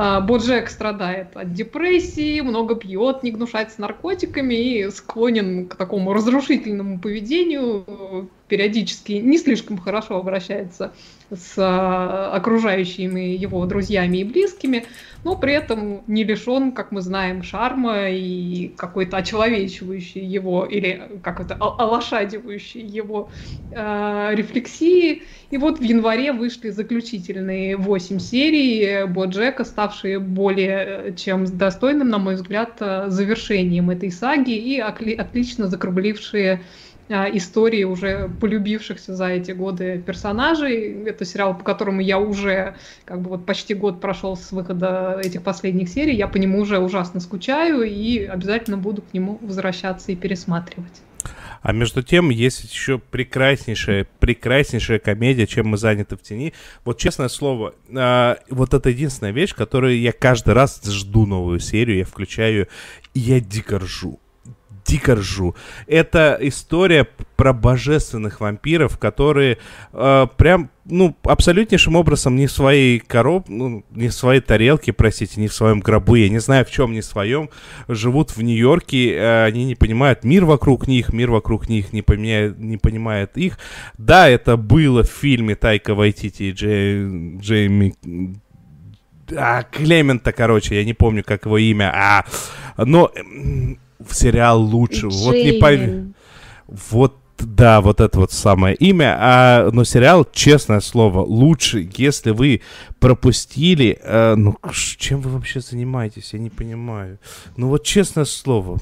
Speaker 2: А, Боджек страдает от депрессии, много пьет, не гнушается наркотиками и склонен к такому разрушительному поведению, периодически не слишком хорошо обращается с а, окружающими его друзьями и близкими, но при этом не лишен, как мы знаем, шарма и какой-то очеловечивающий его или как это олошадивающий его э, рефлексии. И вот в январе вышли заключительные 8 серий Боджека, ставшие более чем достойным, на мой взгляд, завершением этой саги и отлично закруглившие истории уже полюбившихся за эти годы персонажей. Это сериал, по которому я уже как бы вот почти год прошел с выхода этих последних серий. Я по нему уже ужасно скучаю и обязательно буду к нему возвращаться и пересматривать.
Speaker 1: А между тем есть еще прекраснейшая, прекраснейшая комедия, чем мы заняты в тени. Вот честное слово, э, вот это единственная вещь, которую я каждый раз жду новую серию, я включаю, и я дико ржу дико ржу. Это история про божественных вампиров, которые э, прям, ну, абсолютнейшим образом не в своей короб, ну, не в своей тарелке, простите, не в своем гробу, я не знаю, в чем не в своем, живут в Нью-Йорке, э, они не понимают мир вокруг них, мир вокруг них не, поменяет, не понимает их. Да, это было в фильме Тайка Вайтити и Джей, Джейми а, Клемента, короче, я не помню, как его имя, а, но сериал лучше. Джеймин. Вот не поверь. Вот да, вот это вот самое имя. А, но сериал, честное слово, лучше, если вы пропустили. А, ну, чем вы вообще занимаетесь? Я не понимаю. Ну вот честное слово.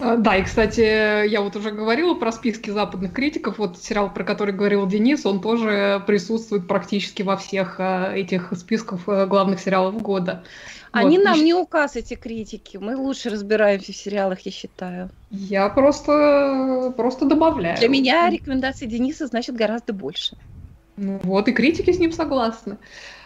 Speaker 2: А, да, и, кстати, я вот уже говорила про списки западных критиков. Вот сериал, про который говорил Денис, он тоже присутствует практически во всех этих списках главных сериалов года.
Speaker 3: Они вот. нам не указ, эти критики. Мы лучше разбираемся в сериалах, я считаю.
Speaker 2: Я просто, просто добавляю.
Speaker 3: Для меня рекомендации Дениса значит гораздо больше.
Speaker 2: Ну вот, и критики с ним согласны.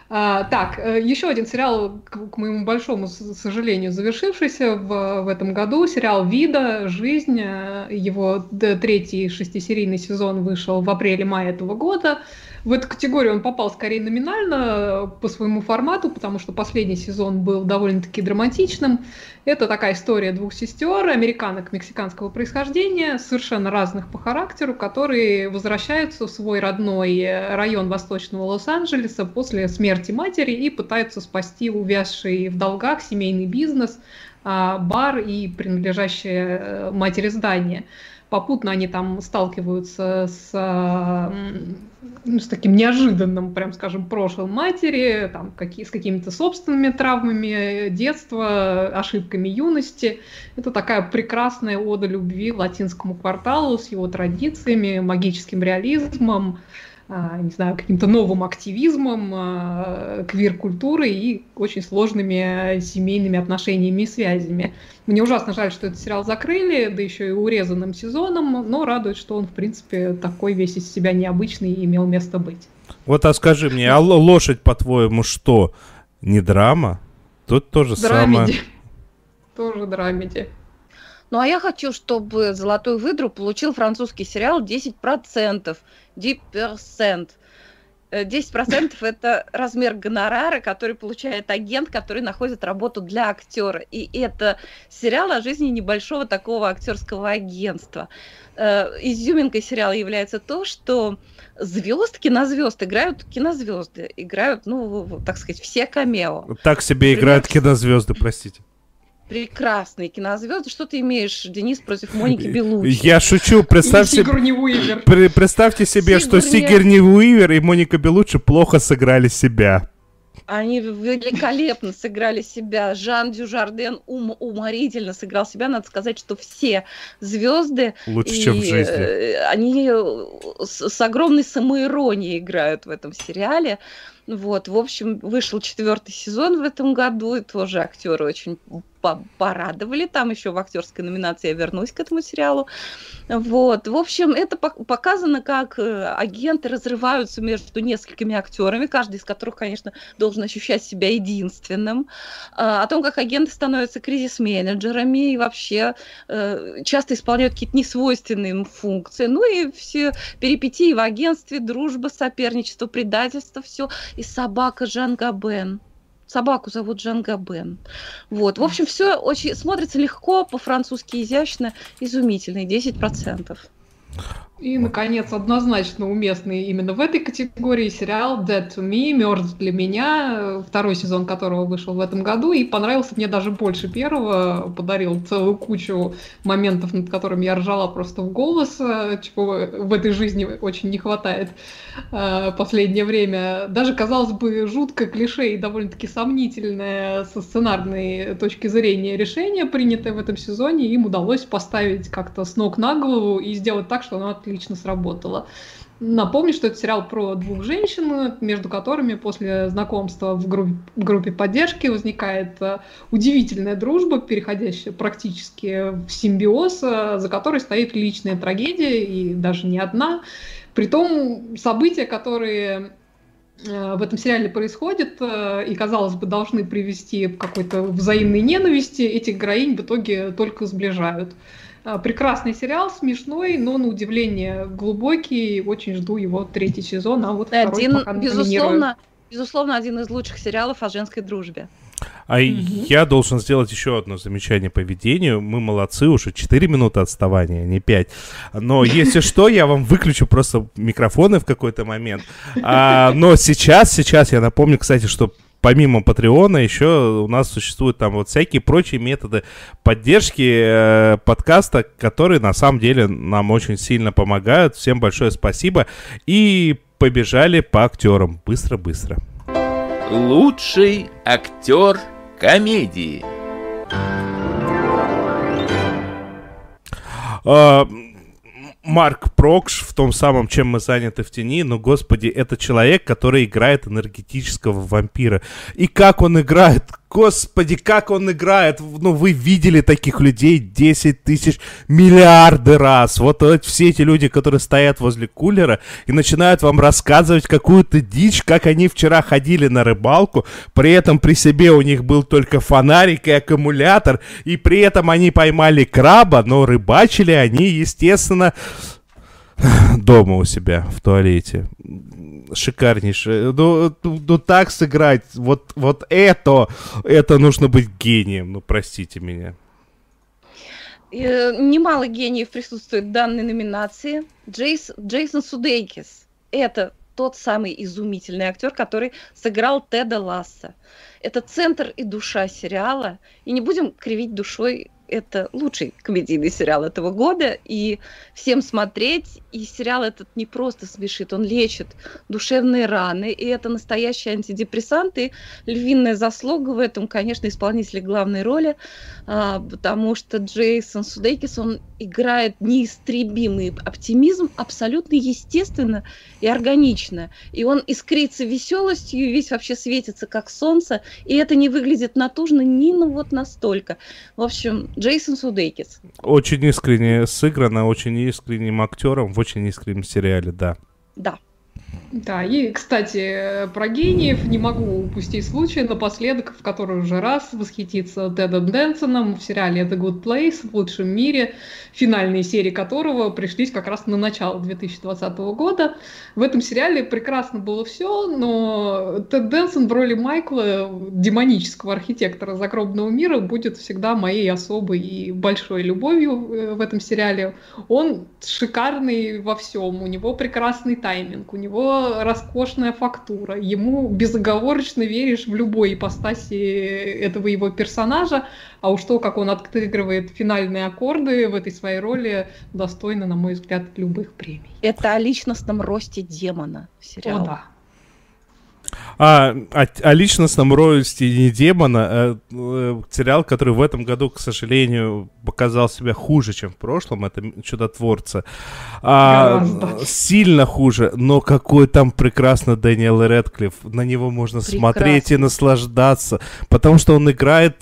Speaker 2: А, так, э, еще один сериал, к, к моему большому сожалению, завершившийся в, в этом году. Сериал «Вида. Жизнь». Э, его третий шестисерийный сезон вышел в апреле-мае этого года. В эту категорию он попал скорее номинально э, по своему формату, потому что последний сезон был довольно-таки драматичным. Это такая история двух сестер, американок мексиканского происхождения, совершенно разных по характеру, которые возвращаются в свой родной э, район восточного Лос-Анджелеса после смерти матери и пытаются спасти увязший в долгах семейный бизнес, а, бар и принадлежащее э, матери здание попутно они там сталкиваются с, ну, с таким неожиданным, прям скажем, прошлым матери, там, какие, с какими-то собственными травмами детства, ошибками юности. Это такая прекрасная ода любви латинскому кварталу с его традициями, магическим реализмом, не знаю, каким-то новым активизмом а, квир-культуры и очень сложными семейными отношениями и связями. Мне ужасно жаль, что этот сериал закрыли, да еще и урезанным сезоном, но радует, что он, в принципе, такой весь из себя необычный и имел место быть.
Speaker 1: Вот, а скажи мне, а лошадь, по-твоему, что, не драма? Тут тоже драмеди. самое...
Speaker 2: Тоже драмеди.
Speaker 3: Ну, а я хочу, чтобы «Золотую выдру» получил французский сериал 10%. 10%. 10% это размер гонорара, который получает агент, который находит работу для актера. И это сериал о жизни небольшого такого актерского агентства. Э, изюминкой сериала является то, что звезд, кинозвезд играют кинозвезды, играют, ну, так сказать, все камео.
Speaker 1: Так себе Например, играют кинозвезды, простите
Speaker 3: прекрасные кинозвезды. Что ты имеешь, Денис, против Моники Белучи?
Speaker 1: Я шучу. Представьте, При, представьте себе, Сигурни... что Сигурни Уивер и Моника Белучи плохо сыграли себя.
Speaker 3: Они великолепно сыграли себя. Жан Дюжарден ум уморительно сыграл себя. Надо сказать, что все звезды...
Speaker 1: Лучше, и, чем в жизни.
Speaker 3: Э, они с, с огромной самоиронией играют в этом сериале. Вот, в общем, вышел четвертый сезон в этом году, и тоже актеры очень порадовали. Там еще в актерской номинации я вернусь к этому сериалу. Вот. В общем, это показано, как э, агенты разрываются между несколькими актерами, каждый из которых, конечно, должен ощущать себя единственным. А, о том, как агенты становятся кризис-менеджерами и вообще э, часто исполняют какие-то несвойственные им функции. Ну и все перипетии в агентстве, дружба, соперничество, предательство, все и собака Жан Габен. Собаку зовут Жан Габен. Вот. В общем, все очень смотрится легко, по-французски изящно, изумительно, 10%.
Speaker 2: И, наконец, однозначно уместный именно в этой категории сериал Dead to Me, Мертв для меня, второй сезон которого вышел в этом году, и понравился мне даже больше первого, подарил целую кучу моментов, над которыми я ржала просто в голос, чего в этой жизни очень не хватает э, последнее время. Даже, казалось бы, жуткое клише и довольно-таки сомнительное со сценарной точки зрения решение, принятое в этом сезоне, им удалось поставить как-то с ног на голову и сделать так, что оно отлично сработало. Напомню, что это сериал про двух женщин, между которыми после знакомства в группе, группе поддержки возникает э, удивительная дружба, переходящая практически в симбиоз, э, за которой стоит личная трагедия, и даже не одна. Притом события, которые э, в этом сериале происходят и, казалось бы, должны привести к какой-то взаимной ненависти, этих героинь в итоге только сближают. А, прекрасный сериал, смешной, но на удивление глубокий. Очень жду его третий сезон, а вот
Speaker 3: один, пока безусловно, безусловно, один из лучших сериалов о женской дружбе.
Speaker 1: А угу. я должен сделать еще одно замечание по ведению. Мы молодцы, уже 4 минуты отставания, не 5. Но если что, я вам выключу просто микрофоны в какой-то момент. А, но сейчас, сейчас я напомню, кстати, что помимо Патреона еще у нас существуют там вот всякие прочие методы поддержки э, подкаста, которые на самом деле нам очень сильно помогают. Всем большое спасибо. И побежали по актерам. Быстро-быстро.
Speaker 4: Лучший актер комедии.
Speaker 1: Uh, Марк Прокш в том самом, чем мы заняты в тени, но, господи, это человек, который играет энергетического вампира. И как он играет, Господи, как он играет. Ну, вы видели таких людей 10 тысяч миллиарды раз. Вот, вот все эти люди, которые стоят возле кулера и начинают вам рассказывать какую-то дичь, как они вчера ходили на рыбалку, при этом при себе у них был только фонарик и аккумулятор, и при этом они поймали краба, но рыбачили они, естественно, дома у себя в туалете шикарнейшее. Ну, ну, ну так сыграть, вот, вот это, это нужно быть гением, ну простите меня.
Speaker 3: Э, немало гениев присутствует в данной номинации. Джейс, Джейсон Судейкис – это тот самый изумительный актер, который сыграл Теда Ласса. Это центр и душа сериала. И не будем кривить душой это лучший комедийный сериал этого года, и всем смотреть. И сериал этот не просто смешит, он лечит душевные раны, и это настоящий антидепрессант, и львиная заслуга в этом, конечно, исполнитель главной роли, а, потому что Джейсон Судейкис, он играет неистребимый оптимизм абсолютно естественно и органично. И он искрится веселостью, и весь вообще светится как солнце, и это не выглядит натужно ни ну вот настолько. В общем, Джейсон Судейкис.
Speaker 1: Очень искренне сыграно, очень искренним актером в очень искреннем сериале, да.
Speaker 3: Да.
Speaker 2: Да, и, кстати, про гениев не могу упустить случай напоследок, в который уже раз восхититься Тедом Дэнсоном в сериале The Good Place в лучшем мире, финальные серии которого пришлись как раз на начало 2020 года. В этом сериале прекрасно было все, но Тед Дэнсон в роли Майкла, демонического архитектора загробного мира, будет всегда моей особой и большой любовью э, в этом сериале. Он шикарный во всем, у него прекрасный тайминг, у него роскошная фактура, ему безоговорочно веришь в любой ипостаси этого его персонажа, а уж то, как он отыгрывает финальные аккорды в этой своей роли, достойно, на мой взгляд, любых премий.
Speaker 3: Это о личностном росте демона сериала. О, да.
Speaker 1: А, о, о личностном росте демона, а, э, сериал, который в этом году, к сожалению, показал себя хуже, чем в прошлом, это «Чудотворцы». А, сильно хуже, но какой там прекрасно Дэниел Редклифф. На него можно Прекрасно. смотреть и наслаждаться, потому что он играет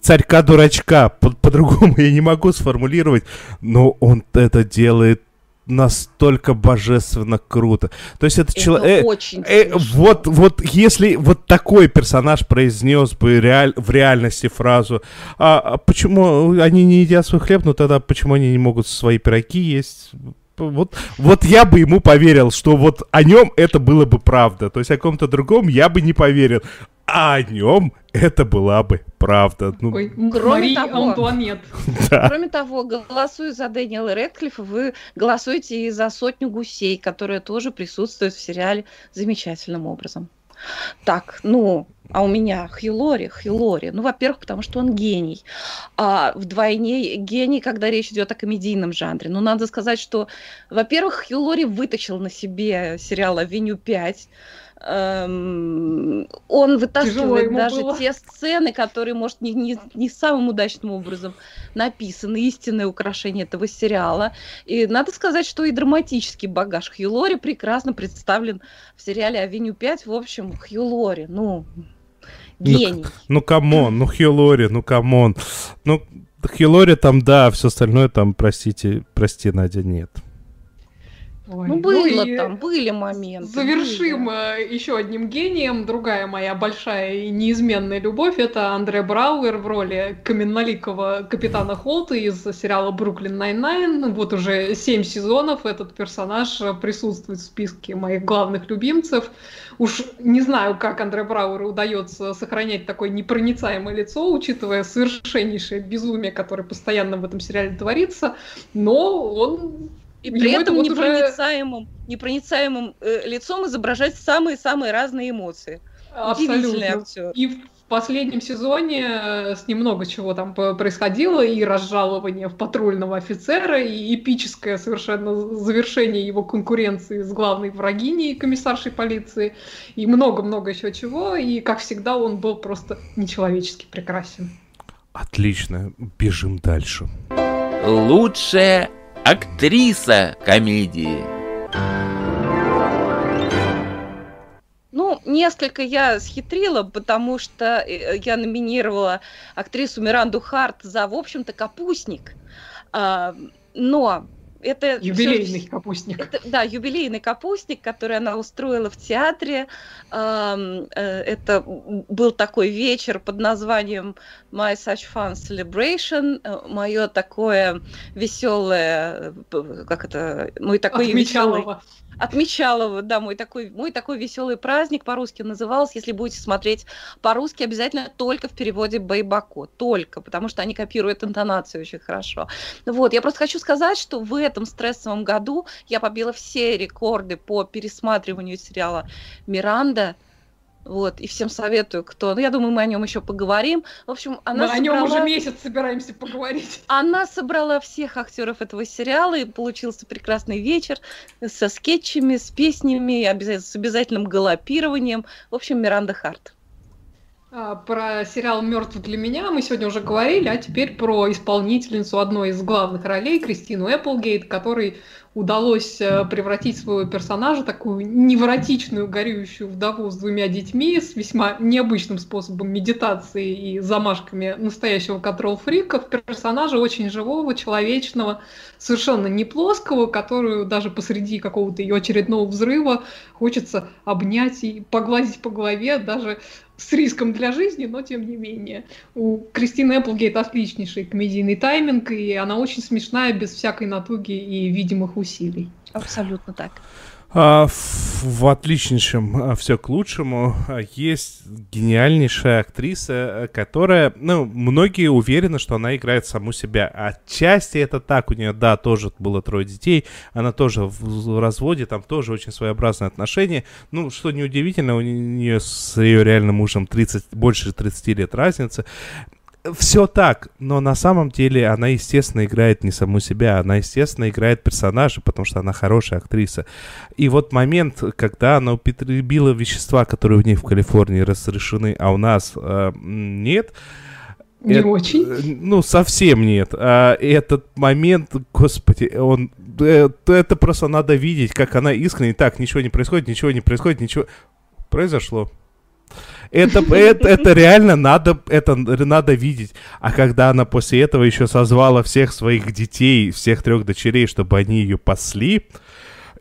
Speaker 1: царька-дурачка. По- по-другому я не могу сформулировать, но он это делает настолько божественно круто. То есть это, это человек... Э, очень э, вот, вот если вот такой персонаж произнес бы реаль... в реальности фразу, а, а почему они не едят свой хлеб, но тогда почему они не могут свои пироги есть? Вот, вот я бы ему поверил, что вот о нем это было бы правда. То есть о ком-то другом я бы не поверил а о нем это была бы правда.
Speaker 2: Ну... Ой, кроме того,
Speaker 3: да. кроме того, голосуя за Дэниела Рэдклиффа, вы голосуете и за сотню гусей, которая тоже присутствует в сериале замечательным образом. Так, ну, а у меня Хьюлори, Хьюлори. Ну, во-первых, потому что он гений. А вдвойне гений, когда речь идет о комедийном жанре. Ну, надо сказать, что, во-первых, Хью Лори вытащил на себе сериал «Авеню 5», Эм, он вытаскивает даже было. те сцены, которые, может, не, не, не самым удачным образом написаны, истинное украшение этого сериала. И надо сказать, что и драматический багаж Хью Лори прекрасно представлен в сериале «Авеню 5». В общем, Хью Лори, ну,
Speaker 1: ну гений. Ну, ну come on, ну Хью Лори, ну come on. Ну, Хью Лори там, да, все остальное там, простите, прости, Надя, нет.
Speaker 3: Ой, ну, было ну, там, были моменты.
Speaker 2: Завершим были. Э, еще одним гением. Другая моя большая и неизменная любовь – это Андре Брауэр в роли каменноликого капитана Холта из сериала «Brooklyn Nine-Nine». Вот уже семь сезонов этот персонаж присутствует в списке моих главных любимцев. Уж не знаю, как Андре Брауэру удается сохранять такое непроницаемое лицо, учитывая совершеннейшее безумие, которое постоянно в этом сериале творится, но он
Speaker 3: и при Ему этом вот непроницаемым, уже... непроницаемым э, лицом изображать самые-самые разные эмоции.
Speaker 2: Абсолютно. актер. И в последнем сезоне э, с ним много чего там происходило, и разжалование в патрульного офицера, и эпическое совершенно завершение его конкуренции с главной врагиней, комиссаршей полиции, и много-много еще чего, и, как всегда, он был просто нечеловечески прекрасен.
Speaker 1: Отлично, бежим дальше.
Speaker 4: Лучшая актриса комедии.
Speaker 3: Ну, несколько я схитрила, потому что э, я номинировала актрису Миранду Харт за, в общем-то, «Капустник». А, но это
Speaker 2: юбилейный все, капустник.
Speaker 3: Это, да, юбилейный капустник, который она устроила в театре. Э, это был такой вечер под названием My Such Fun Celebration. Э, Мое такое веселое, э, как это, мой такой веселый отмечала, да, мой такой, мой такой веселый праздник по-русски назывался. Если будете смотреть по-русски, обязательно только в переводе Байбако. Только, потому что они копируют интонацию очень хорошо. Вот, я просто хочу сказать, что в этом стрессовом году я побила все рекорды по пересматриванию сериала «Миранда», вот, и всем советую, кто... Ну, я думаю, мы о нем еще поговорим. В общем, она
Speaker 2: Мы собрала... о нем уже месяц собираемся поговорить.
Speaker 3: Она собрала всех актеров этого сериала, и получился прекрасный вечер со скетчами, с песнями, с обязательным галопированием. В общем, Миранда Харт.
Speaker 2: А, про сериал «Мертв для меня» мы сегодня уже говорили, а теперь про исполнительницу одной из главных ролей, Кристину Эпплгейт, который удалось э, превратить своего персонажа, такую невротичную, горюющую вдову с двумя детьми, с весьма необычным способом медитации и замашками настоящего контрол-фрика, в персонажа очень живого, человечного, совершенно не плоского, которую даже посреди какого-то ее очередного взрыва хочется обнять и погладить по голове, даже с риском для жизни, но тем не менее. У Кристины Эпплгейт отличнейший комедийный тайминг, и она очень смешная, без всякой натуги и видимых усилий.
Speaker 3: Абсолютно так.
Speaker 1: А, в отличнейшем а, «Все к лучшему» а, есть гениальнейшая актриса, которая, ну, многие уверены, что она играет саму себя. Отчасти это так, у нее, да, тоже было трое детей, она тоже в разводе, там тоже очень своеобразные отношения. Ну, что неудивительно, у нее с ее реальным мужем 30, больше 30 лет разница все так, но на самом деле она, естественно, играет не саму себя, она, естественно, играет персонажа, потому что она хорошая актриса. И вот момент, когда она употребила вещества, которые у них в Калифорнии разрешены, а у нас э, нет,
Speaker 2: не это, очень? Э,
Speaker 1: ну, совсем нет. А этот момент, господи, он... Это, это просто надо видеть, как она искренне... Так, ничего не происходит, ничего не происходит, ничего... Произошло. Это, это, это реально надо, это надо видеть. А когда она после этого еще созвала всех своих детей, всех трех дочерей, чтобы они ее пасли,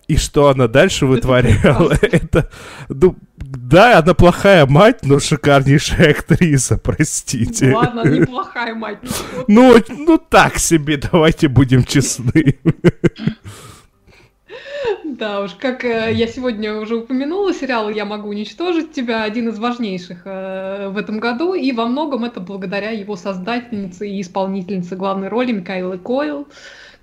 Speaker 1: и что она дальше вытворяла, это, ну, да, она плохая мать, но шикарнейшая актриса, простите.
Speaker 2: Ладно, неплохая мать.
Speaker 1: Ну, ну так себе, давайте будем честны.
Speaker 2: Да уж, как э, я сегодня уже упомянула, сериал «Я могу уничтожить тебя» один из важнейших э, в этом году, и во многом это благодаря его создательнице и исполнительнице главной роли Микаэлы Койл,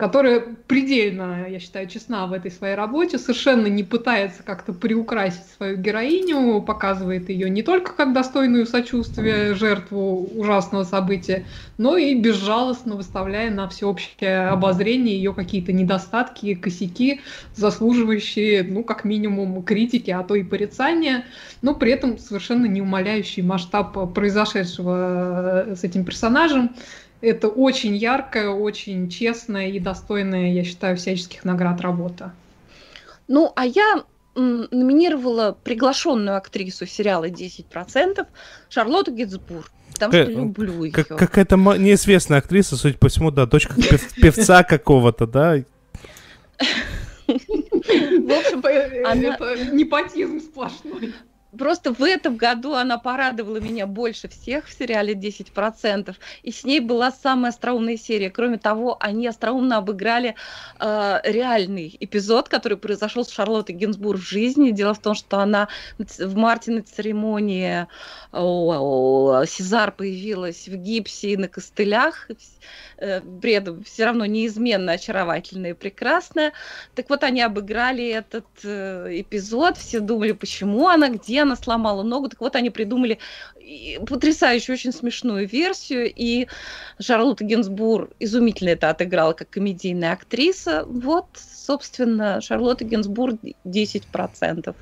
Speaker 2: которая предельно, я считаю, честна в этой своей работе, совершенно не пытается как-то приукрасить свою героиню, показывает ее не только как достойную сочувствия жертву ужасного события, но и безжалостно выставляя на всеобщее обозрение ее какие-то недостатки, косяки, заслуживающие, ну, как минимум, критики, а то и порицания, но при этом совершенно не умаляющий масштаб произошедшего э, с этим персонажем. Это очень яркая, очень честная и достойная, я считаю, всяческих наград работа.
Speaker 3: Ну, а я номинировала приглашенную актрису сериала «10%» Шарлотту Гитцбург. Потому что люблю ее.
Speaker 1: Какая-то неизвестная актриса, судя по всему, да, дочка певца какого-то, да?
Speaker 2: В общем, это непотизм сплошной.
Speaker 3: Просто в этом году она порадовала меня больше всех в сериале 10%. И с ней была самая остроумная серия. Кроме того, они остроумно обыграли э, реальный эпизод, который произошел с Шарлоттой Гинзбург в жизни. Дело в том, что она в марте на церемонии о, о, Сезар появилась в гипсе и на костылях. Э, все равно неизменно очаровательная и прекрасная. Так вот, они обыграли этот э, эпизод. Все думали, почему она, где она сломала ногу. Так вот, они придумали потрясающую, очень смешную версию, и Шарлотта Гинзбур изумительно это отыграла как комедийная актриса. Вот, собственно, Шарлотта Гинзбур 10%.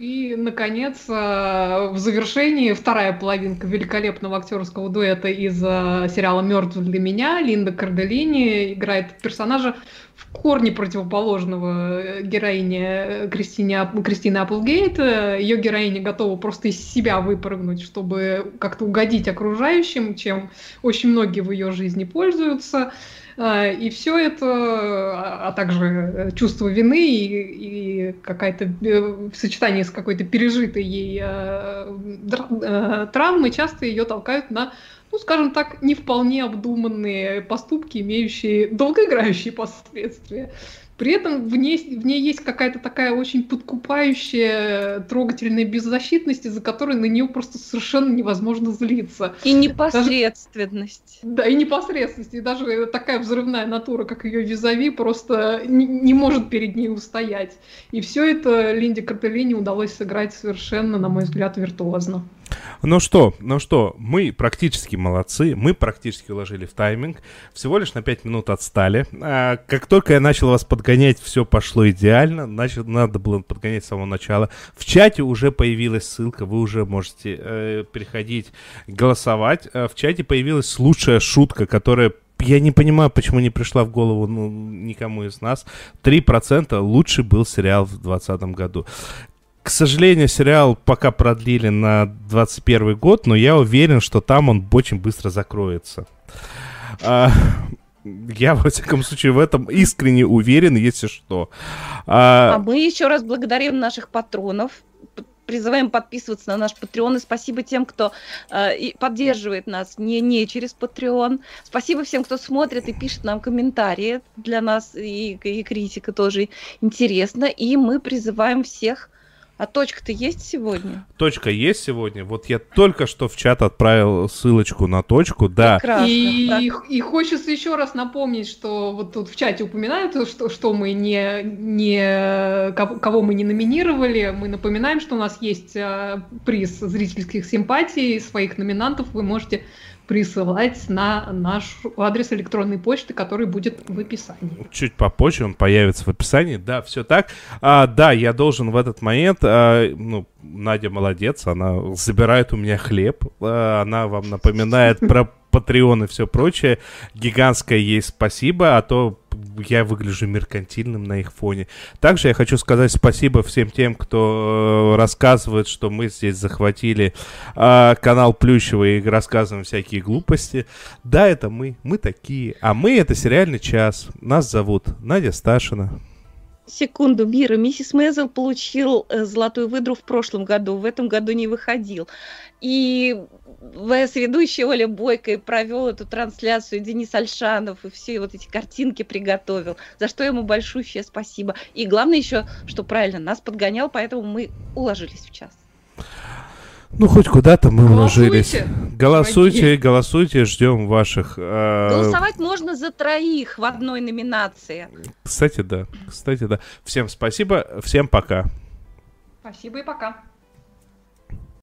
Speaker 2: И, наконец, э, в завершении вторая половинка великолепного актерского дуэта из э, сериала «Мертв для меня». Линда Карделини играет персонажа в корне противоположного э, героине Кристине, Кристины Апплгейт. Ее героиня готова просто из себя выпрыгнуть, чтобы как-то угодить окружающим, чем очень многие в ее жизни пользуются. И все это, а, а также чувство вины и, и какая-то э, в сочетании с какой-то пережитой ей э, э, травмой часто ее толкают на ну, скажем так, не вполне обдуманные поступки, имеющие долгоиграющие последствия. При этом в ней, в ней есть какая-то такая очень подкупающая, трогательная беззащитность, из-за которой на нее просто совершенно невозможно злиться.
Speaker 3: И непосредственность.
Speaker 2: Даже, да, и непосредственность. И даже такая взрывная натура, как ее визави, просто не, не может перед ней устоять. И все это Линде Картеллини удалось сыграть совершенно, на мой взгляд, виртуозно.
Speaker 1: Ну что, ну что, мы практически молодцы, мы практически уложили в тайминг, всего лишь на 5 минут отстали. А, как только я начал вас подгонять, все пошло идеально, значит, надо было подгонять с самого начала. В чате уже появилась ссылка, вы уже можете э, переходить, голосовать. А в чате появилась лучшая шутка, которая я не понимаю, почему не пришла в голову ну, никому из нас. 3% лучший был сериал в 2020 году. К сожалению, сериал пока продлили на 21 год, но я уверен, что там он очень быстро закроется. А, я, во всяком случае, в этом искренне уверен, если что.
Speaker 3: А, а мы еще раз благодарим наших патронов, призываем подписываться на наш Patreon. И спасибо тем, кто э, поддерживает нас не, не через Patreon. Спасибо всем, кто смотрит и пишет нам комментарии. Для нас и, и критика тоже интересна. И мы призываем всех а точка-то есть сегодня?
Speaker 1: Точка есть сегодня. Вот я только что в чат отправил ссылочку на точку, да.
Speaker 2: Прекрасно, и, да. и, и хочется еще раз напомнить, что вот тут в чате упоминают, что, что мы не, не кого мы не номинировали. Мы напоминаем, что у нас есть э, приз зрительских симпатий, своих номинантов вы можете присылать на наш адрес электронной почты, который будет в описании.
Speaker 1: Чуть попозже он появится в описании. Да, все так. А, да, я должен в этот момент, а, ну, Надя молодец, она забирает у меня хлеб, а, она вам напоминает про Patreon и все прочее. Гигантское ей спасибо, а то я выгляжу меркантильным на их фоне. Также я хочу сказать спасибо всем тем, кто э, рассказывает, что мы здесь захватили э, канал Плющева и рассказываем всякие глупости. Да, это мы, мы такие. А мы это сериальный час. Нас зовут Надя Сташина.
Speaker 3: Секунду, Мира. Миссис Мезел получил э, золотую выдру в прошлом году, в этом году не выходил. И ВС-ведущий Оля Бойко провел эту трансляцию, Денис Альшанов и все вот эти картинки приготовил, за что ему большущее спасибо. И главное еще, что правильно, нас подгонял, поэтому мы уложились в час.
Speaker 1: Ну, хоть куда-то мы уложились.
Speaker 2: Голосуйте,
Speaker 1: голосуйте, ждем ваших. э,
Speaker 3: Голосовать можно за троих в одной номинации.
Speaker 1: Кстати, да. Кстати, да. Всем спасибо, всем пока.
Speaker 2: Спасибо и пока.